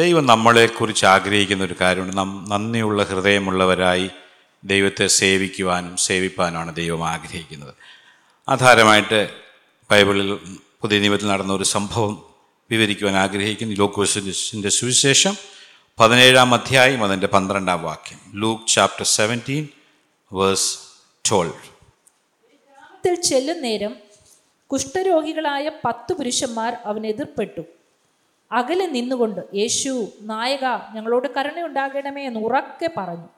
ദൈവം നമ്മളെക്കുറിച്ച് ആഗ്രഹിക്കുന്ന ഒരു കാര്യമുണ്ട്. നം നന്ദിയുള്ള ഹൃദയമുള്ളവരായി ദൈവത്തെ സേവിക്കുവാനും സേവിപ്പാനുമാണ് ദൈവം ആഗ്രഹിക്കുന്നത്. ആധാരമായിട്ട് ബൈബിളിൽ പുതിയ നിയമത്തിൽ നടന്ന ഒരു സംഭവം വിവരിക്കുവാൻ ആഗ്രഹിക്കുന്നു. ലോക്കോസിന്റെ സുവിശേഷം പതിനേഴാം അധ്യായം അതിന്റെ പന്ത്രണ്ടാം വാക്യം. Luke chapter seventeen verse twelve. ചെല്ലുന്നേരം കുഷ്ഠരോഗികളായ പത്ത് പുരുഷന്മാർ അവൻ എതിർപ്പെട്ടു. അകലെ നിന്നുകൊണ്ട് യേശു നായക ഞങ്ങളോട് കരുണയുണ്ടാകണമേ എന്ന് ഉറക്കെ പറഞ്ഞു.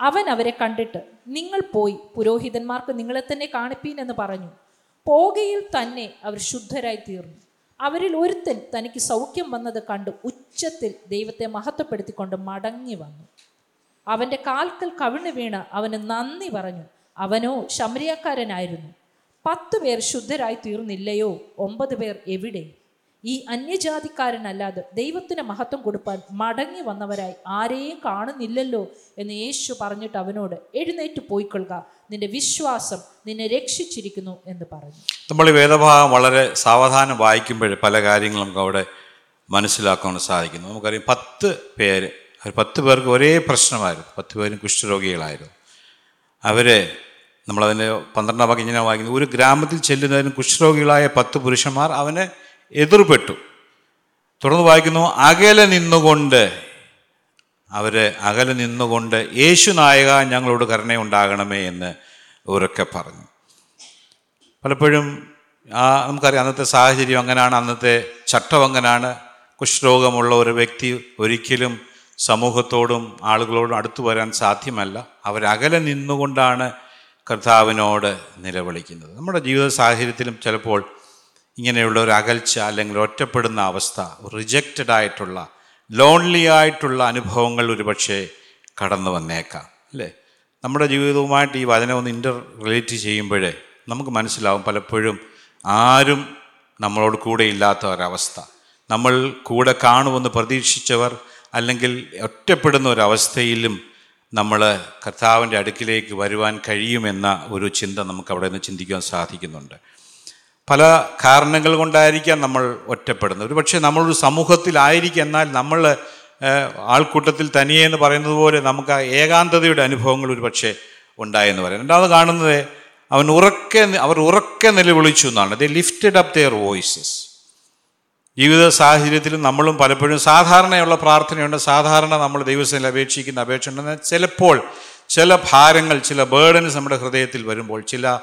അവൻ അവരെ കണ്ടിട്ട് നിങ്ങൾ പോയി പുരോഹിതന്മാർക്ക് നിങ്ങളെ തന്നെ കാണിപ്പീൻ എന്ന് പറഞ്ഞു. പോകയിൽ തന്നെ അവർ ശുദ്ധരായി തീർന്നു. അവരിൽ ഒരുത്തൻ തനിക്ക് സൗഖ്യം വന്നത് കണ്ട് ഉച്ചത്തിൽ ദൈവത്തെ മഹത്വപ്പെടുത്തിക്കൊണ്ട് മടങ്ങി വന്നു. അവന്റെ കാൽക്കൽ കവിണ് വീണ് അവന് നന്ദി പറഞ്ഞു. അവനോ ശമരിയക്കാരനായിരുന്നു. പത്ത് പേർ ശുദ്ധരായി തീർന്നില്ലയോ? ഒമ്പത് പേർ എവിടെ? ഈ അന്യജാതിക്കാരനല്ലാതെ ദൈവത്തിന് മഹത്വം കൊടുപ്പാൻ മടങ്ങി വന്നവരായി. ആരെയും കാണുന്നില്ലല്ലോ എന്ന് യേശു പറഞ്ഞിട്ട് അവനോട് എഴുന്നേറ്റ് പോയിക്കൊള്ളുക. നിന്റെ വിശ്വാസം നിന്നെ രക്ഷിച്ചിരിക്കുന്നു എന്ന് പറഞ്ഞു. നമ്മൾ ഈ വേദഭാഗം വളരെ സാവധാനം വായിക്കുമ്പോൾ പല കാര്യങ്ങളും നമുക്ക് അവിടെ മനസ്സിലാക്കാൻ സാധിക്കുന്നു. നമുക്കറിയാം പത്ത് പേര് പത്ത് പേർക്ക് ഒരേ പ്രശ്നമായിരുന്നു. പത്ത് പേരും കുഷ്ഠരോഗികളായിരുന്നു. അവരെ നമ്മളതിന്റെ പന്ത്രണ്ടാം ഭാഗം ഇങ്ങനെ വായിക്കുന്നു. ഒരു ഗ്രാമത്തിൽ ചെല്ലുന്നതിന് കുഷ്ഠരോഗികളായ പത്ത് പുരുഷന്മാർ അവനെ എതിർപ്പെട്ടു. തുടർന്ന് വായിക്കുന്നു അകലെ നിന്നുകൊണ്ട് അവർ അകലെ നിന്നുകൊണ്ട് യേശു നായക ഞങ്ങളോട് കരുണയുണ്ടാകണമേ എന്ന് ഉറക്കെ പറഞ്ഞു. പലപ്പോഴും ആ നമുക്കറിയാം അന്നത്തെ സാഹചര്യം അങ്ങനെയാണ് അന്നത്തെ ചട്ടം അങ്ങനെയാണ് കുഷ്ഠരോഗമുള്ള ഒരു വ്യക്തി ഒരിക്കലും സമൂഹത്തോടും ആളുകളോടും അടുത്തു വരാൻ സാധ്യമല്ല. അവരകലെ നിന്നുകൊണ്ടാണ് കർത്താവിനോട് നിലവിളിക്കുന്നത്. നമ്മുടെ ജീവിത സാഹചര്യത്തിലും ചിലപ്പോൾ ഇങ്ങനെയുള്ള ഒരു അകൽച്ച അല്ലെങ്കിൽ ഒറ്റപ്പെടുന്ന അവസ്ഥ റിജക്റ്റഡ് ആയിട്ടുള്ള ലോൺലി ആയിട്ടുള്ള അനുഭവങ്ങൾ ഒരുപക്ഷെ കടന്നു വന്നേക്കാം അല്ലേ? നമ്മുടെ ജീവിതവുമായിട്ട് ഈ വചനം ഒന്ന് ഇന്റർ റിലേറ്റ് ചെയ്യുമ്പോഴേ നമുക്ക് മനസ്സിലാവും പലപ്പോഴും ആരും നമ്മളോട് കൂടെ ഇല്ലാത്ത ഒരവസ്ഥ. നമ്മൾ കൂടെ കാണുമെന്ന് പ്രതീക്ഷിച്ചവർ അല്ലെങ്കിൽ ഒറ്റപ്പെടുന്ന ഒരവസ്ഥയിലും നമ്മൾ കർത്താവിന്റെ അടുക്കിലേക്ക് വരുവാൻ കഴിയുമെന്ന ഒരു ചിന്ത നമുക്ക് അവിടെ നിന്ന് ചിന്തിക്കാൻ സാധിക്കുന്നുണ്ട്. പല കാരണങ്ങൾ കൊണ്ടായിരിക്കാം നമ്മൾ ഒറ്റപ്പെടുന്നത്. ഒരു പക്ഷേ നമ്മളൊരു സമൂഹത്തിലായിരിക്കും എന്നാൽ നമ്മൾ ആൾക്കൂട്ടത്തിൽ തനിയെ എന്ന് പറയുന്നത് പോലെ നമുക്ക് ആ ഏകാന്തതയുടെ അനുഭവങ്ങൾ ഒരു പക്ഷേ ഉണ്ടായെന്ന് പറയാം. രണ്ടാമത് കാണുന്നത് അവൻ ഉറക്കെ അവർ ഉറക്കെ നിലവിളിച്ചു എന്നാണ്. They lifted up their voices ജീവിത സാഹചര്യത്തിലും നമ്മളും പലപ്പോഴും സാധാരണയുള്ള പ്രാർത്ഥനയുണ്ട്. സാധാരണ നമ്മൾ ദൈവസേന അപേക്ഷിക്കുന്ന അപേക്ഷ ഉണ്ടെന്നാൽ ചിലപ്പോൾ ചില ഭാരങ്ങൾ ചില ബേർഡൻസ് നമ്മുടെ ഹൃദയത്തിൽ വരുമ്പോൾ ചില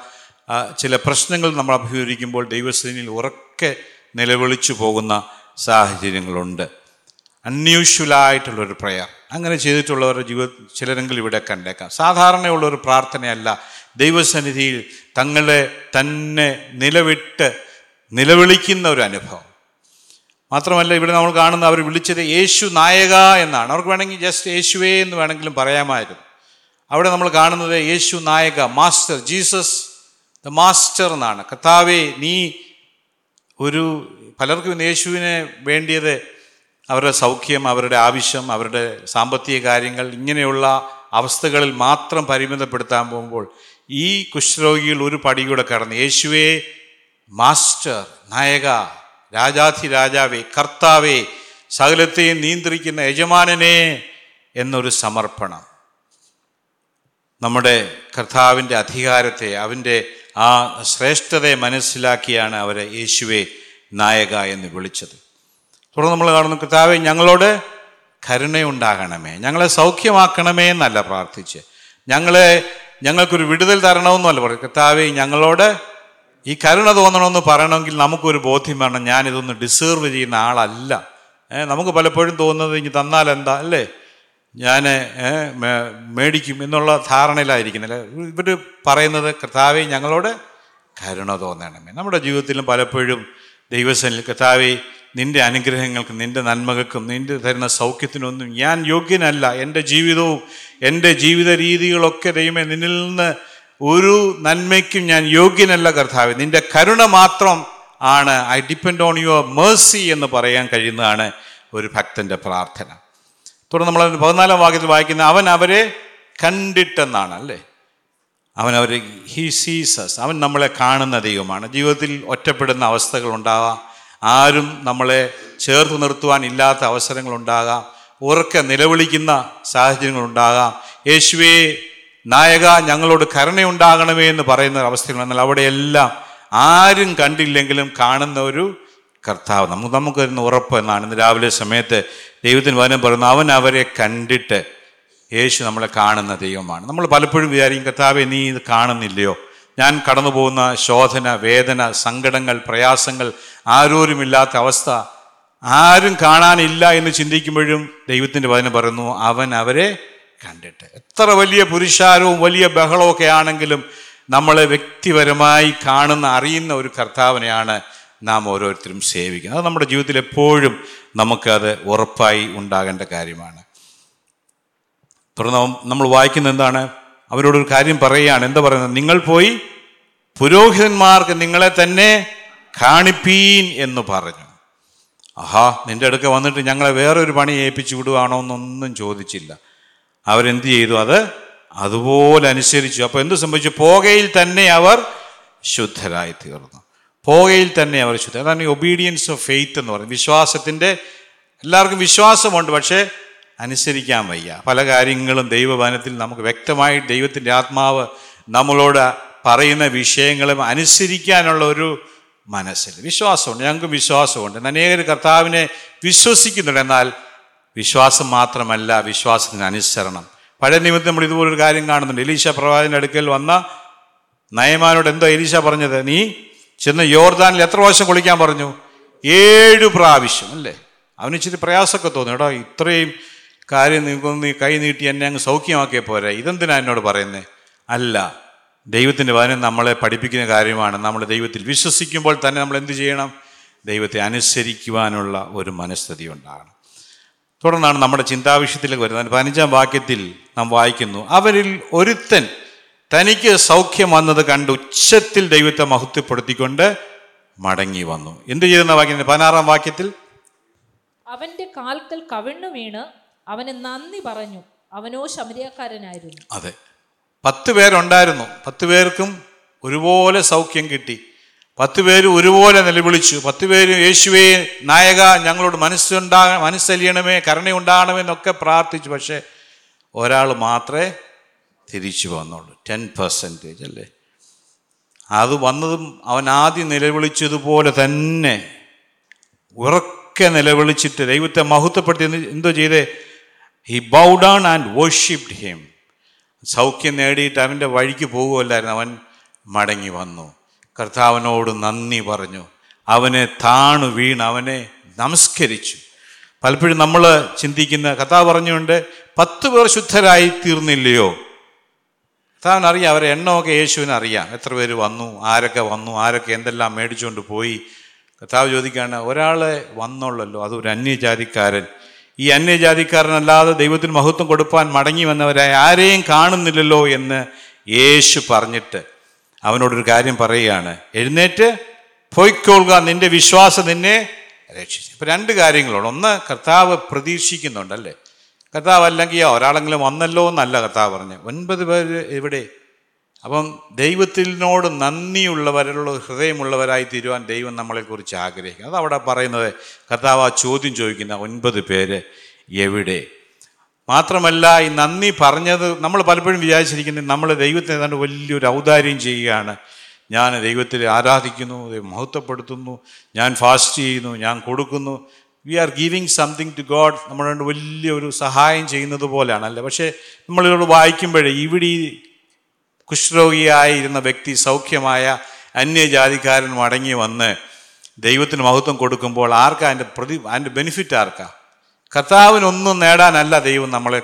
ചില പ്രശ്നങ്ങൾ നമ്മൾ അഭിമുഖീകരിക്കുമ്പോൾ ദൈവസേനയിൽ ഉറക്കെ നിലവിളിച്ചു പോകുന്ന സാഹചര്യങ്ങളുണ്ട്. അൺയൂഷ്വലായിട്ടുള്ളൊരു പ്രയർ അങ്ങനെ ചെയ്തിട്ടുള്ളവരുടെ ജീവിത ചിലരെങ്കിലും ഇവിടെ കണ്ടേക്കാം. സാധാരണയുള്ള ഒരു പ്രാർത്ഥനയല്ല. ദൈവസന്നിധിയിൽ തങ്ങളെ തന്നെ നിലവിട്ട് നിലവിളിക്കുന്ന ഒരു അനുഭവം. മാത്രമല്ല ഇവിടെ നമ്മൾ കാണുന്ന അവർ വിളിച്ചത് യേശു നായക എന്നാണ്. അവർക്ക് വേണമെങ്കിൽ ജസ്റ്റ് യേശുവേ എന്ന് വേണമെങ്കിലും പറയാമായിരുന്നു. അവിടെ നമ്മൾ കാണുന്നത് യേശു നായക മാസ്റ്റർ ജീസസ് ദ മാസ്റ്റർ എന്നാണ്. കർത്താവേ നീ ഒരു പലർക്കും യേശുവിനെ വേണ്ടിയത് അവരുടെ സൗഖ്യം അവരുടെ ആവശ്യം അവരുടെ സാമ്പത്തിക കാര്യങ്ങൾ ഇങ്ങനെയുള്ള അവസ്ഥകളിൽ മാത്രം പരിമിതപ്പെടുത്താൻ പോകുമ്പോൾ ഈ കുഷ്ഠരോഗികൾ ഒരു പടികൂടെ കടന്ന് യേശുവേ മാസ്റ്റർ നായക രാജാധി രാജാവേ കർത്താവേ സകലത്തെയും നിയന്ത്രിക്കുന്ന യജമാനനെ എന്നൊരു സമർപ്പണം. നമ്മുടെ കർത്താവിന്റെ അധികാരത്തെ അവന്റെ ആ ശ്രേഷ്ഠതയെ മനസ്സിലാക്കിയാണ് അവരെ യേശുവെ നായക എന്ന് വിളിച്ചത്. തുടർന്ന് നമ്മൾ കാണുന്നു കർത്താവെ ഞങ്ങളോട് കരുണയുണ്ടാകണമേ. ഞങ്ങളെ സൗഖ്യമാക്കണമേ എന്നല്ല പ്രാർത്ഥിച്ച്. ഞങ്ങളെ ഞങ്ങൾക്കൊരു വിടുതൽ തരണമെന്നല്ല പറയും കർത്താവെ ഞങ്ങളോട് ഈ കരുണ തോന്നണമെന്ന് പറയണമെങ്കിൽ നമുക്കൊരു ബോധ്യം വേണം. ഞാനിതൊന്ന് ഡിസേർവ് ചെയ്യുന്ന ആളല്ല. നമുക്ക് പലപ്പോഴും തോന്നുന്നത് ഇനി തന്നാൽ എന്താ? അല്ലേ? ഞാൻ മേടിക്കും എന്നുള്ള ധാരണയിലായിരിക്കുന്നില്ല ഇവർ പറയുന്നത് കർത്താവെ ഞങ്ങളോട് കരുണ തോന്നണമേ. നമ്മുടെ ജീവിതത്തിലും പലപ്പോഴും ദൈവസനിൽ കർത്താവെ നിന്റെ അനുഗ്രഹങ്ങൾക്കും നിന്റെ നന്മകൾക്കും നിന്റെ തരുന്ന സൗഖ്യത്തിനൊന്നും ഞാൻ യോഗ്യനല്ല. എന്റെ ജീവിതവും എന്റെ ജീവിത രീതികളൊക്കെ ദൈവമേ നിന്നിൽ നിന്ന് ഒരു നന്മയ്ക്കും ഞാൻ യോഗ്യനല്ല കർത്താവ്. നിന്റെ കരുണ മാത്രം ആണ്. I depend on your mercy എന്ന് പറയാൻ കഴിയുന്നതാണ് ഒരു ഭക്തന്റെ പ്രാർത്ഥന. തുടർന്ന് നമ്മൾ പതിനാലാം വാക്യത്തിൽ വായിക്കുന്ന അവൻ അവരെ കണ്ടിട്ടെന്നാണ് അല്ലേ? അവൻ അവരെ ഹി സീസസ് അവൻ നമ്മളെ കാണുന്ന ദൈവമാണ്. ജീവിതത്തിൽ ഒറ്റപ്പെടുന്ന അവസ്ഥകൾ ഉണ്ടാകാം ആരും നമ്മളെ ചേർത്ത് നിർത്തുവാൻ ഇല്ലാത്ത അവസരങ്ങളുണ്ടാകാം ഉറക്കെ നിലവിളിക്കുന്ന സാഹചര്യങ്ങളുണ്ടാകാം യേശുവേ നായക ഞങ്ങളോട് കരുണയുണ്ടാകണമേ എന്ന് പറയുന്ന അവസ്ഥകൾ എന്നാൽ അവിടെയെല്ലാം ആരും കണ്ടില്ലെങ്കിലും കാണുന്ന ഒരു കർത്താവ് നമുക്ക് നമുക്ക് വരുന്ന ഉറപ്പ് എന്നാണ്. ഇന്ന് രാവിലെ സമയത്ത് ദൈവത്തിന് വചനം പറയുന്നു അവൻ അവരെ കണ്ടിട്ട് യേശു നമ്മളെ കാണുന്ന ദൈവമാണ്. നമ്മൾ പലപ്പോഴും വിചാരിക്കും കർത്താവെ നീ ഇത് കാണുന്നില്ലയോ? ഞാൻ കടന്നു പോകുന്ന ശോധന വേദന സങ്കടങ്ങൾ പ്രയാസങ്ങൾ ആരോരുമില്ലാത്ത അവസ്ഥ ആരും കാണാനില്ല എന്ന് ചിന്തിക്കുമ്പോഴും ദൈവത്തിന്റെ വചനം പറയുന്നു അവൻ അവരെ കണ്ടിട്ട്. എത്ര വലിയ പുരുഷാരവും വലിയ ബഹളവും ഒക്കെ ആണെങ്കിലും നമ്മളെ വ്യക്തിപരമായി കാണുന്ന അറിയുന്ന ഒരു കർത്താവിനെയാണ് നാം ഓരോരുത്തരും സേവിക്കുന്നത് അത് നമ്മുടെ ജീവിതത്തിൽ എപ്പോഴും നമുക്കത് ഉറപ്പായി ഉണ്ടാകേണ്ട കാര്യമാണ്. തുടർന്ന് നമ്മൾ വായിക്കുന്ന എന്താണ്? അവരോടൊരു കാര്യം പറയുകയാണ്. എന്താ പറയുന്നത്? നിങ്ങൾ പോയി പുരോഹിതന്മാർക്ക് നിങ്ങളെ തന്നെ കാണിപ്പീൻ എന്ന് പറഞ്ഞു. ആഹാ നിന്റെ അടുക്ക വന്നിട്ട് ഞങ്ങളെ വേറൊരു പണി ഏൽപ്പിച്ചു വിടുവാണോ എന്നൊന്നും ചോദിച്ചില്ല. അവരെന്ത് ചെയ്തു? അത് അതുപോലെ അനുസരിച്ചു. അപ്പോൾ എന്ത് സംഭവിച്ചു? പോകയിൽ തന്നെ അവർ ശുദ്ധരായി തീർന്നു പോകയിൽ തന്നെ അവർ ശുദ്ധ അതാണ് ഈ ഒബീഡിയൻസ് ഓഫ് ഫെയ്ത്ത് എന്ന് പറയുന്നത്. വിശ്വാസത്തിന്റെ എല്ലാവർക്കും വിശ്വാസമുണ്ട് പക്ഷേ അനുസരിക്കാൻ വയ്യ. പല കാര്യങ്ങളും ദൈവവചനത്തിൽ നമുക്ക് വ്യക്തമായി ദൈവത്തിന്റെ ആത്മാവ് നമ്മളോട് പറയുന്ന വിഷയങ്ങളും അനുസരിക്കാനുള്ള ഒരു മനസ്സിൽ വിശ്വാസമുണ്ട്. ഞങ്ങൾക്ക് വിശ്വാസമുണ്ട്. അനേകർ കർത്താവിനെ വിശ്വസിക്കുന്നുണ്ട്. എന്നാൽ വിശ്വാസം മാത്രമല്ല വിശ്വാസത്തിന് അനുസരണം. പഴയ നിമിത്തം നമ്മൾ ഇതുപോലൊരു കാര്യം കാണുന്നുണ്ട്. എലീശ പ്രവാചന്റെ അടുക്കൽ വന്ന നയമാനോട് എന്തോ എലീശ പറഞ്ഞത്? നീ ചെന്ന് യോർദാനിൽ എത്ര പ്രാവശ്യം കുളിക്കാൻ പറഞ്ഞു? ഏഴ് പ്രാവശ്യം അല്ലേ? അവന് ഇച്ചിരി പ്രയാസമൊക്കെ തോന്നി. എടാ ഇത്രയും കാര്യം നീ കൈ നീട്ടി എന്നെ അങ്ങ് സൗഖ്യമാക്കിയ പോരെ. ഇതെന്തിനാ എന്നോട് പറയുന്നത് അല്ല ദൈവത്തിന്റെ വചനം നമ്മളെ പഠിപ്പിക്കുന്ന കാര്യമാണ്. നമ്മൾ ദൈവത്തിൽ വിശ്വസിക്കുമ്പോൾ തന്നെ നമ്മൾ എന്ത് ചെയ്യണം? ദൈവത്തെ അനുസരിക്കുവാനുള്ള ഒരു മനസ്ഥിതി ഉണ്ടാകണം. തുടർന്നാണ് നമ്മുടെ ചിന്താവിഷയത്തിലേക്ക് വരുന്നത്. പതിനഞ്ചാം വാക്യത്തിൽ നാം വായിക്കുന്നു അവരിൽ ഒരുത്തൻ തനിക്ക് സൗഖ്യം വന്നത് കണ്ട് ഉച്ചത്തിൽ ദൈവത്തെ മഹത്വപ്പെടുത്തിക്കൊണ്ട് മടങ്ങി വന്നു. എന്ത് ചെയ്യുന്ന വാക്യം പതിനാറാം വാക്യത്തിൽ? അവന്റെ കാൽക്കൽ കവിണ്ണു വീണ് അവന് നന്ദി പറഞ്ഞു. അവനോ ശമരിയക്കാരനായിരുന്നു. അതെ. പത്ത് പേരുണ്ടായിരുന്നു. പത്ത് പേർക്കും ഒരുപോലെ സൗഖ്യം കിട്ടി. പത്ത് പേര് ഒരുപോലെ നിലവിളിച്ചു. പത്ത് പേര് യേശുവേ നായക ഞങ്ങളോട് മനസ്സുണ്ടാ മനസ്സലിയണമേ കരുണയുണ്ടാകണമേ എന്നൊക്കെ പ്രാർത്ഥിച്ചു. പക്ഷേ ഒരാൾ മാത്രമേ തിരിച്ചു വന്നുള്ളൂ ടെൻ പെർസെന്റേജ് അല്ലേ? അത് വന്നതും അവൻ ആദ്യം നിലവിളിച്ചതുപോലെ തന്നെ ഉറക്കെ നിലവിളിച്ചിട്ട് ദൈവത്തെ മഹത്വപ്പെടുത്തി എന്തോ ചെയ്തേ? He bow down and worshipped him സൗഖ്യം നേടിയിട്ട് അവന്റെ വഴിക്ക് പോകുമല്ലായിരുന്നു അവൻ മടങ്ങി വന്നു. കർത്താവിനോട് നന്ദി പറഞ്ഞു. അവനെ താണു വീണ് അവനെ നമസ്കരിച്ചു. പലപ്പോഴും നമ്മൾ ചിന്തിക്കുന്ന കഥ പറഞ്ഞുകൊണ്ട് പത്ത് പേർ ശുദ്ധരായി തീർന്നില്ലയോ കർത്താവിന് അറിയാം അവരെ എണ്ണമൊക്കെ യേശുവിന് അറിയാം എത്ര പേര് വന്നു ആരൊക്കെ വന്നു ആരൊക്കെ എന്തെല്ലാം മേടിച്ചുകൊണ്ട് പോയി. കർത്താവ് ചോദിക്കുകയാണ് ഒരാളെ വന്നുള്ളല്ലോ അത് ഒരു അന്യജാതിക്കാരൻ. ഈ അന്യജാതിക്കാരനല്ലാതെ ദൈവത്തിന് മഹത്വം കൊടുപ്പാൻ മടങ്ങി വന്നവരായ ആരെയും കാണുന്നില്ലല്ലോ എന്ന് യേശു പറഞ്ഞിട്ട് അവനോടൊരു കാര്യം പറയുകയാണ്. എഴുന്നേറ്റ് പോയിക്കൊള്ളുക നിന്റെ വിശ്വാസം നിന്നെ രക്ഷിച്ചു. ഇപ്പം രണ്ട് കാര്യങ്ങളുണ്ട്. ഒന്ന് കർത്താവ് പ്രതീക്ഷിക്കുന്നുണ്ടല്ലേ? കർത്താവ് അല്ലെങ്കിൽ ഒരാളെങ്കിലും വന്നല്ലോ എന്നല്ല കർത്താവ് പറഞ്ഞു ഒൻപത് പേര് ഇവിടെ അപ്പം ദൈവത്തിനോട് നന്ദിയുള്ളവരുള്ള ഹൃദയമുള്ളവരായി തീരുവാൻ ദൈവം നമ്മളെക്കുറിച്ച് ആഗ്രഹിക്കും അത് അവിടെ പറയുന്നത് കർത്താവ് ആ ചോദ്യം ചോദിക്കുന്ന ഒൻപത് പേര് എവിടെ? മാത്രമല്ല ഈ നന്ദി പറഞ്ഞത് നമ്മൾ പലപ്പോഴും വിചാരിച്ചിരിക്കുന്നത് നമ്മൾ ദൈവത്തെ ഏതാണ്ട് വലിയൊരു ഔദാര്യം ചെയ്യുകയാണ്. ഞാൻ ദൈവത്തിൽ ആരാധിക്കുന്നു മഹത്വപ്പെടുത്തുന്നു ഞാൻ ഫാസ്റ്റ് ചെയ്യുന്നു ഞാൻ കൊടുക്കുന്നു. We are giving something to God നമ്മളോട് വലിയൊരു സഹായം ചെയ്യുന്നത് പോലെയാണ് അല്ലേ പക്ഷേ നമ്മളിതോട് വായിക്കുമ്പോഴേ ഇവിടെ ഈ കുഷ്ഠരോഗിയായിരുന്ന വ്യക്തി സൗഖ്യമായ അന്യജാതിക്കാരൻ മടങ്ങി വന്ന് ദൈവത്തിന് മഹത്വം കൊടുക്കുമ്പോൾ ആർക്കാ അതിന്റെ പ്രതി അതിന്റെ ബെനിഫിറ്റ് ആർക്കാ? കർത്താവിനൊന്നും നേടാനല്ല ദൈവം നമ്മളെ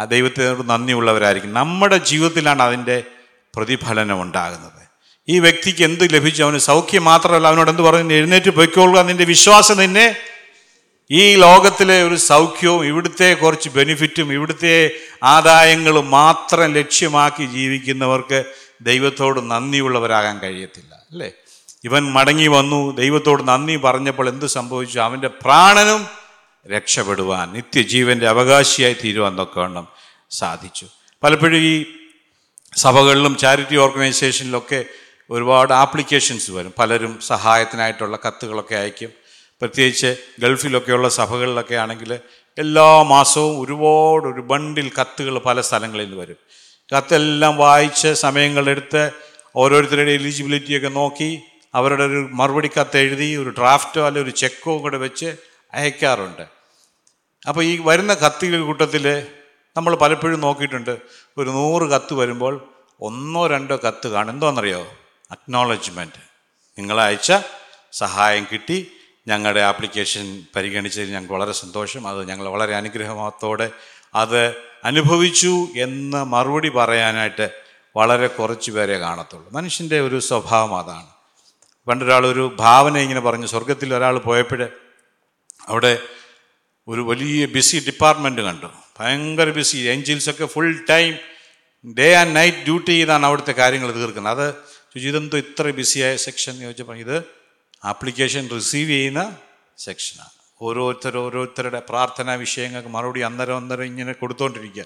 ആ ദൈവത്തിനോട് നന്ദിയുള്ളവരായിരിക്കും. നമ്മുടെ ജീവിതത്തിലാണ് അതിന്റെ പ്രതിഫലനം ഉണ്ടാകുന്നത് ഈ വ്യക്തിക്ക് എന്ത് ലഭിച്ചു? അവന് സൗഖ്യം മാത്രമല്ല. അവനോട് എന്ത് പറഞ്ഞു? എഴുന്നേറ്റ് പൊയ്ക്കൊള്ളുക നിന്റെ വിശ്വാസം നിന്നെ ഈ ലോകത്തിലെ ഒരു സൗഖ്യവും ഇവിടുത്തെ കുറച്ച് ബെനിഫിറ്റും ഇവിടുത്തെ ആദായങ്ങളും മാത്രം ലക്ഷ്യമാക്കി ജീവിക്കുന്നവർക്ക് ദൈവത്തോട് നന്ദിയുള്ളവരാകാൻ കഴിയത്തില്ല അല്ലേ? ഇവൻ മടങ്ങി വന്നു ദൈവത്തോട് നന്ദി പറഞ്ഞപ്പോൾ എന്ത് സംഭവിച്ചു? അവന്റെ പ്രാണനും രക്ഷപ്പെടുവാൻ നിത്യജീവന്റെ അവകാശിയായി തീരുവാൻ തൊക്കെവണ്ണം സാധിച്ചു. പലപ്പോഴും ഈ സഭകളിലും ചാരിറ്റി ഓർഗനൈസേഷനിലൊക്കെ ഒരുപാട് ആപ്ലിക്കേഷൻസ് വരും. പലരും സഹായത്തിനായിട്ടുള്ള കത്തുകളൊക്കെ അയക്കും പ്രത്യേകിച്ച് ഗൾഫിലൊക്കെയുള്ള സഭകളിലൊക്കെ ആണെങ്കിൽ എല്ലാ മാസവും ഒരുപാട് ഒരു ബണ്ടിൽ കത്തുകൾ പല സ്ഥലങ്ങളിൽ നിന്ന് വരും. കത്തെല്ലാം വായിച്ച് സമയങ്ങളെടുത്ത് ഓരോരുത്തരുടെ എലിജിബിലിറ്റിയൊക്കെ നോക്കി അവരുടെ ഒരു മറുപടി കത്ത് എഴുതി ഒരു ഡ്രാഫ്റ്റോ അല്ലെ ഒരു ചെക്കോ കൂടെ വെച്ച് അയക്കാറുണ്ട്. അപ്പോൾ ഈ വരുന്ന കത്തുകൾ കൂട്ടത്തിൽ നമ്മൾ പലപ്പോഴും നോക്കിയിട്ടുണ്ട്. ഒരു നൂറ് കത്ത് വരുമ്പോൾ ഒന്നോ രണ്ടോ കത്ത് കാണും. എന്തോന്നറിയോ? അക്നോളജ്മെന്റ് നിങ്ങളയച്ച സഹായം കിട്ടി ഞങ്ങളുടെ ആപ്ലിക്കേഷൻ പരിഗണിച്ചതിൽ ഞങ്ങൾക്ക് വളരെ സന്തോഷം. അത് ഞങ്ങൾ വളരെ അനുഗ്രഹത്തോടെ അത് അനുഭവിച്ചു എന്ന് മറുപടി പറയാനായിട്ട് വളരെ കുറച്ച് പേരെ കാണത്തുള്ളൂ. മനുഷ്യന്റെ ഒരു സ്വഭാവം അതാണ്. പണ്ടൊരാളൊരു ഭാവന ഇങ്ങനെ പറഞ്ഞു സ്വർഗത്തിൽ ഒരാൾ പോയപ്പോൾ അവിടെ ഒരു വലിയ ബിസി ഡിപ്പാർട്ട്മെന്റ് കണ്ടു. ഭയങ്കര busy എൻജിൻസൊക്കെ full time day and night duty ചെയ്താണ് അവിടുത്തെ കാര്യങ്ങൾ തീർക്കുന്നത്. അത് ശുചിതന്തോ ഇത്ര ബിസിയായ സെക്ഷൻ ചോദിച്ചപ്പോൾ ഇത് ആപ്ലിക്കേഷൻ റിസീവ് ചെയ്യുന്ന സെക്ഷനാണ് ഓരോരുത്തർ ഓരോരുത്തരുടെ പ്രാർത്ഥനാ വിഷയങ്ങൾക്ക് മറുപടി അന്നേരം അന്നേരം ഇങ്ങനെ കൊടുത്തുകൊണ്ടിരിക്കുക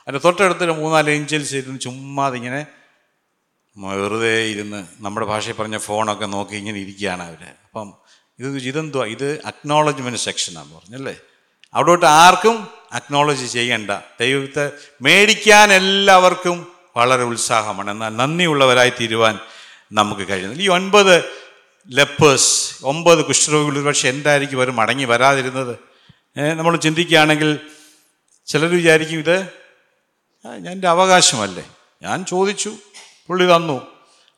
അതിന്റെ തൊട്ടടുത്തൊരു മൂന്നാൽ ഏഞ്ചൽസ് ഇരുന്ന് ചുമ്മാതെ ഇങ്ങനെ വെറുതെ ഇരുന്ന് നമ്മുടെ ഭാഷയിൽ പറഞ്ഞ ഫോണൊക്കെ നോക്കി ഇങ്ങനെ ഇരിക്കുകയാണ് അവർ അപ്പം ഇത് ഇതെന്തുവാ? ഇത് അക്നോളജ്മെന്റ് സെക്ഷനാന്ന് പറഞ്ഞല്ലേ അവിടോട്ട് ആർക്കും അക്നോളജ് ചെയ്യണ്ട. ദൈവത്തെ മേടിക്കാൻ എല്ലാവർക്കും വളരെ ഉത്സാഹമാണ്. എന്നാൽ നന്ദിയുള്ളവരായി തീരുവാൻ നമുക്ക് കഴിയുന്നില്ല. ഈ ഒൻപത് ലെപ്പേഴ്സ് ഒമ്പത് കുഷ്ഠരോഗികൾ പക്ഷെ എന്തായിരിക്കും അവർ മടങ്ങി വരാതിരുന്നത്? നമ്മൾ ചിന്തിക്കുകയാണെങ്കിൽ ചിലർ വിചാരിക്കും ഇത് എന്റെ അവകാശമല്ലേ? ഞാൻ ചോദിച്ചു പുള്ളി തന്നു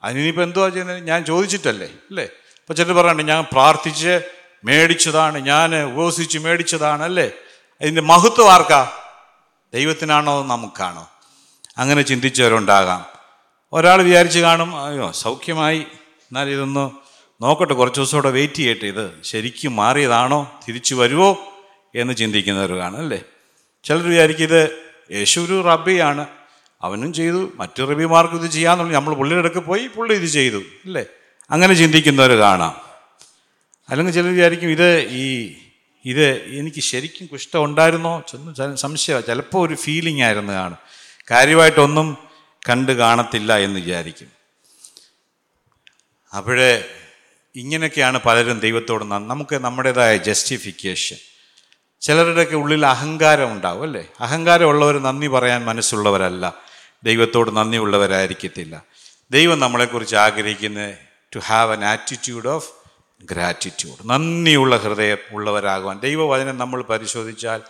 അതിനിപ്പോൾ എന്തുവാ ചെയ്യുന്നത്? ഞാൻ ചോദിച്ചിട്ടല്ലേ അല്ലേ? അപ്പോൾ ചിലർ പറയണ്ട ഞാൻ പ്രാർത്ഥിച്ച് മേടിച്ചതാണ് ഞാൻ ഉപസിച്ച് മേടിച്ചതാണ് അല്ലേ? അതിന്റെ മഹത്വം ആർക്കാ? ദൈവത്തിനാണോ നമുക്കാണോ? അങ്ങനെ ചിന്തിച്ചവരുണ്ടാകാം. ഒരാൾ വിചാരിച്ച് കാണും അയ്യോ സൗഖ്യമായി. എന്നാൽ നോക്കട്ടെ കുറച്ച് ദിവസം കൂടെ വെയിറ്റ് ചെയ്യട്ടെ ഇത് ശരിക്കും മാറിയതാണോ തിരിച്ചു വരുമോ എന്ന് ചിന്തിക്കുന്നവരാണ് അല്ലേ? ചിലർ വിചാരിക്കും ഇത് യേശു ഒരു റബ്ബിയാണ് അവനും ചെയ്തു മറ്റു റബിമാർക്കും ഇത് ചെയ്യാന്നുള്ള നമ്മൾ പുള്ളിയുടെ അടുക്ക് പോയി പുള്ളി ഇത് ചെയ്തു അല്ലേ? അങ്ങനെ ചിന്തിക്കുന്നവർ കാണാം. അല്ലെങ്കിൽ ചിലർ വിചാരിക്കും ഇത് ഈ ഇത് എനിക്ക് ശരിക്കും കുഷ്ഠം ഉണ്ടായിരുന്നോ? ചെന്ന് സംശയ ചിലപ്പോൾ ഒരു ഫീലിംഗ് ആയിരുന്നു കാണും. കാര്യമായിട്ടൊന്നും കണ്ട് കാണത്തില്ല എന്ന് വിചാരിക്കും. അപ്പോഴേ ഇങ്ങനെയൊക്കെയാണ് പലരും ദൈവത്തോട് നമുക്ക് നമ്മുടേതായ ജസ്റ്റിഫിക്കേഷൻ ചിലരുടെയൊക്കെ ഉള്ളിൽ അഹങ്കാരം ഉണ്ടാവും അല്ലേ? അഹങ്കാരമുള്ളവർ നന്ദി പറയാൻ മനസ്സുള്ളവരല്ല. ദൈവത്തോട് നന്ദിയുള്ളവരായിരിക്കത്തില്ല ദൈവം നമ്മളെക്കുറിച്ച് ആഗ്രഹിക്കുന്നത് to have an attitude of gratitude നന്ദിയുള്ള ഹൃദയം ഉള്ളവരാകുവാൻ. ദൈവവചനം നമ്മൾ പരിശോധിച്ചാൽ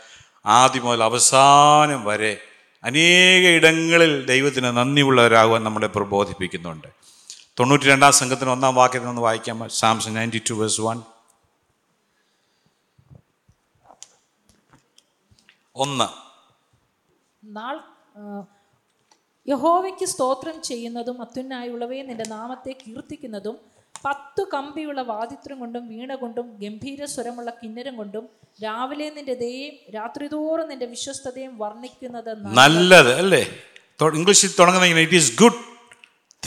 ആദ്യം മുതൽ അവസാനം വരെ അനേക ഇടങ്ങളിൽ ദൈവത്തിന് നന്ദിയുള്ളവരാകുവാൻ നമ്മളെ പ്രബോധിപ്പിക്കുന്നുണ്ട്. തൊണ്ണൂറ്റി രണ്ടാം സംഘത്തിന് ഒന്നാം വാക്യത്തിൽ നിന്ന് വായിക്കാം. Psalms ninety two verse one. ഒന്ന്. നാൾ യഹോവയ്ക്ക് സ്തോത്രം ചെയ്യുന്നതും അത്യുന്നായുള്ളവയെ നിന്റെ നാമത്തെ കീർത്തിക്കുന്നതും പത്തു കമ്പിയുള്ള വാദിത്രം കൊണ്ടും വീണ കൊണ്ടും ഗംഭീര സ്വരമുള്ള കിന്നരം കൊണ്ടും രാവിലെ നിന്റെ ദയയും രാത്രിതോറും നിന്റെ വിശ്വസ്തതയും വർണിക്കുന്നത് നല്ലത്. അല്ലേ? ഇംഗ്ലീഷിൽ തുടങ്ങുന്ന it is good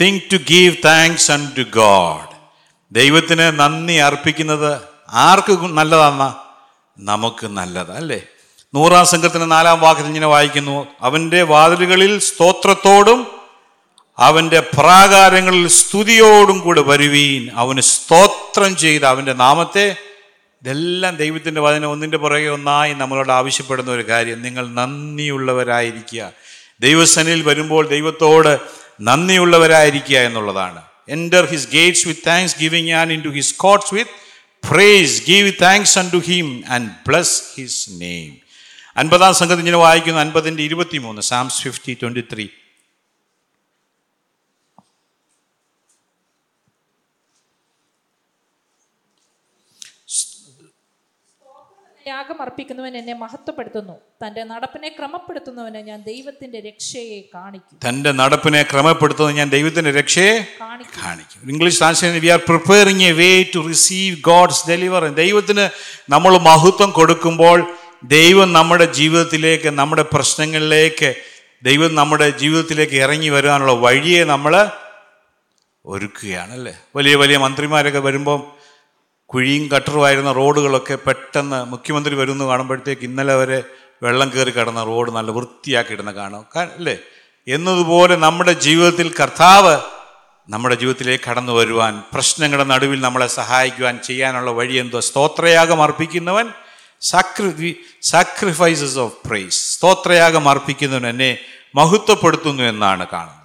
think to give thanks unto God ദൈവത്തിന് നന്ദി അർപ്പിക്കുന്നത് ആർക്ക് നല്ലതാണെന്ന നമുക്ക് നല്ലത് അല്ലേ? നൂറാം സംഘത്തിന് നാലാം വാക്യത്തിൽ ഇങ്ങനെ വായിക്കുന്നു. അവന്റെ വാതിലുകളിൽ സ്തോത്രത്തോടും അവന്റെ പ്രാകാരങ്ങളിൽ സ്തുതിയോടും കൂടെ വരുവീൻ. അവന് സ്തോത്രം ചെയ്ത് അവന്റെ നാമത്തെ ഇതെല്ലാം ദൈവത്തിന്റെ വചനം ഒന്നിന്റെ പുറകെ ഒന്നായി നമ്മളോട് ആവശ്യപ്പെടുന്ന ഒരു കാര്യം. നിങ്ങൾ നന്ദിയുള്ളവരായിരിക്കുക. ദൈവസനിൽ വരുമ്പോൾ ദൈവത്തോട് നന്ദിയുള്ളവരായിരിക്കുക എന്നുള്ളതാണ്. Enter his gates with thanksgiving and into his courts with praise give thanks unto him and bless his name അൻപതാം സംഘത്തിൽ ഇങ്ങനെ വായിക്കുന്നു. അൻപതിന്റെ ഇരുപത്തി മൂന്ന് സാംസ് ഫിഫ്റ്റി ട്വന്റി ത്രീ യാഗം അർപ്പിക്കുന്നവൻ എന്നെ മഹത്വപ്പെടുത്തുന്നു. തന്റെ നടപ്പിനെ ക്രമപ്പെടുത്തുന്നവന് ഞാൻ ദൈവത്തിന്റെ രക്ഷയെ കാണിക്കും. തന്റെ നടപ്പിനെ ക്രമപ്പെടുത്തുന്നത് ഞാൻ ദൈവത്തിന്റെ രക്ഷയെ കാണിക്കും. കാണിക്കും. English translation we are preparing a way to receive God's deliver ദൈവത്തിന് നമ്മൾ മഹത്വം കൊടുക്കുമ്പോൾ ദൈവം നമ്മുടെ ജീവിതത്തിലേക്ക് നമ്മുടെ പ്രശ്നങ്ങളിലേക്ക് ദൈവം നമ്മുടെ ജീവിതത്തിലേക്ക് ഇറങ്ങി വരാനുള്ള വഴിയെ നമ്മൾ ഒരുക്കുകയാണ് അല്ലേ? വലിയ വലിയ മന്ത്രിമാരൊക്കെ വരുമ്പം കുഴിയും കട്ടറുമായിരുന്ന റോഡുകളൊക്കെ പെട്ടെന്ന് മുഖ്യമന്ത്രി വരുന്നു കാണുമ്പോഴത്തേക്ക് ഇന്നലെ വരെ വെള്ളം കയറി കിടന്ന റോഡ് നല്ല വൃത്തിയാക്കി ഇടുന്ന കാണും. അല്ലേ? എന്നതുപോലെ നമ്മുടെ ജീവിതത്തിൽ കർത്താവ് നമ്മുടെ ജീവിതത്തിലേക്ക് കടന്നു വരുവാൻ പ്രശ്നങ്ങളുടെ നടുവിൽ നമ്മളെ സഹായിക്കുവാൻ ചെയ്യാനുള്ള വഴി എന്തോ സ്തോത്രയാഗം അർപ്പിക്കുന്നവൻ സാക്രി സാക്രിഫൈസസ് ഓഫ് പ്രൈസ് സ്തോത്രയാഗം അർപ്പിക്കുന്നവൻ എന്നെ മഹത്വപ്പെടുത്തുന്നു എന്നാണ് കാണുന്നത്.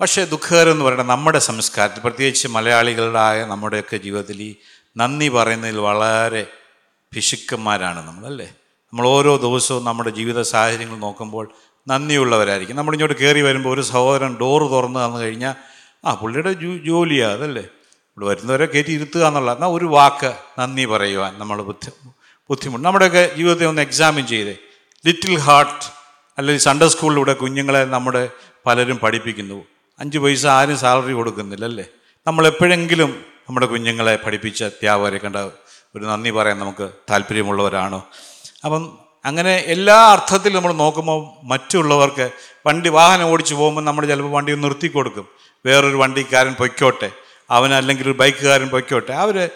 പക്ഷേ ദുഃഖകരം എന്ന് പറയുന്നത് നമ്മുടെ സംസ്കാരത്തിൽ പ്രത്യേകിച്ച് മലയാളികളുടെ നമ്മുടെയൊക്കെ ജീവിതത്തിൽ ഈ നന്ദി പറയുന്നതിൽ വളരെ പിശുക്കന്മാരാണ് നമ്മളല്ലേ നമ്മൾ ഓരോ ദിവസവും നമ്മുടെ ജീവിത സാഹചര്യങ്ങൾ നോക്കുമ്പോൾ നന്ദിയുള്ളവരായിരിക്കും. നമ്മളിങ്ങോട്ട് കയറി വരുമ്പോൾ ഒരു സഹോദരൻ ഡോറ് തുറന്ന് തന്നു കഴിഞ്ഞാൽ ആ പുള്ളിയുടെ ജോലിയാണ് അതല്ലേ? ഇവിടെ വരുന്നവരെ കയറ്റി ഇരുത്തുക എന്നുള്ള എന്നാൽ ഒരു വാക്ക് നന്ദി പറയുവാൻ നമ്മൾ ബുദ്ധി ബുദ്ധിമുട്ട്. നമ്മുടെയൊക്കെ ജീവിതത്തെ ഒന്ന് എക്സാമിൻ ചെയ്തേ. ലിറ്റിൽ ഹാർട്ട് അല്ലെങ്കിൽ സൺഡേ സ്കൂളിലൂടെ കുഞ്ഞുങ്ങളെ നമ്മുടെ പലരും പഠിപ്പിക്കുന്നു. അഞ്ച് പൈസ ആരും സാലറി കൊടുക്കുന്നില്ല അല്ലേ? നമ്മൾ എപ്പോഴെങ്കിലും നമ്മുടെ കുഞ്ഞുങ്ങളെ പഠിപ്പിച്ച അധ്യാപകരെ കണ്ട ഒരു നന്ദി പറയാൻ നമുക്ക് താല്പര്യമുള്ളവരാണ്. അപ്പം അങ്ങനെ എല്ലാ അർത്ഥത്തിലും നമ്മൾ നോക്കുമ്പോൾ മറ്റുള്ളവർക്ക് വണ്ടി വാഹനം ഓടിച്ചു പോകുമ്പോൾ നമ്മൾ ചിലപ്പോൾ വണ്ടി നിർത്തി കൊടുക്കും. വേറൊരു വണ്ടിക്കാരൻ പൊയ്ക്കോട്ടെ അവനല്ലെങ്കിൽ ഒരു ബൈക്കുകാരൻ പൊയ്ക്കോട്ടെ. അവർ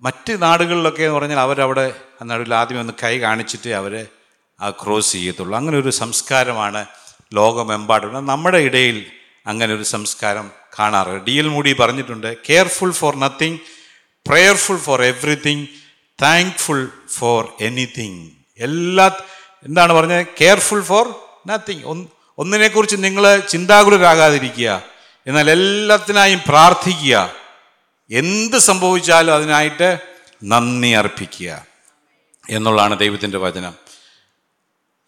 മറ്റ് നാടുകളിലൊക്കെ എന്ന് പറഞ്ഞാൽ അവരവിടെ നടുവിൽ ആദ്യം ഒന്ന് കൈ കാണിച്ചിട്ട് അവരെ ആ ക്രോസ് ചെയ്യത്തുള്ളൂ. അങ്ങനെ ഒരു സംസ്കാരമാണ് ലോകമെമ്പാടും നമ്മുടെ ഇടയിൽ അങ്ങനെ ഒരു സംസ്കാരം കാണാറ്. ഡി എൽ മൂടി പറഞ്ഞിട്ടുണ്ട് careful for nothing prayerful for everything thankful for anything എല്ലാ എന്താണ് പറഞ്ഞത് കെയർഫുൾ ഫോർ നത്തിങ് ഒന്നിനെക്കുറിച്ച് നിങ്ങൾ ചിന്താകുലരാകാതിരിക്കുക. എന്നാൽ എല്ലാത്തിനായും പ്രാർത്ഥിക്കുക. എന്ത് സംഭവിച്ചാലും അതിനായിട്ട് നന്ദി അർപ്പിക്കുക എന്നുള്ളതാണ് ദൈവത്തിന്റെ വചനം.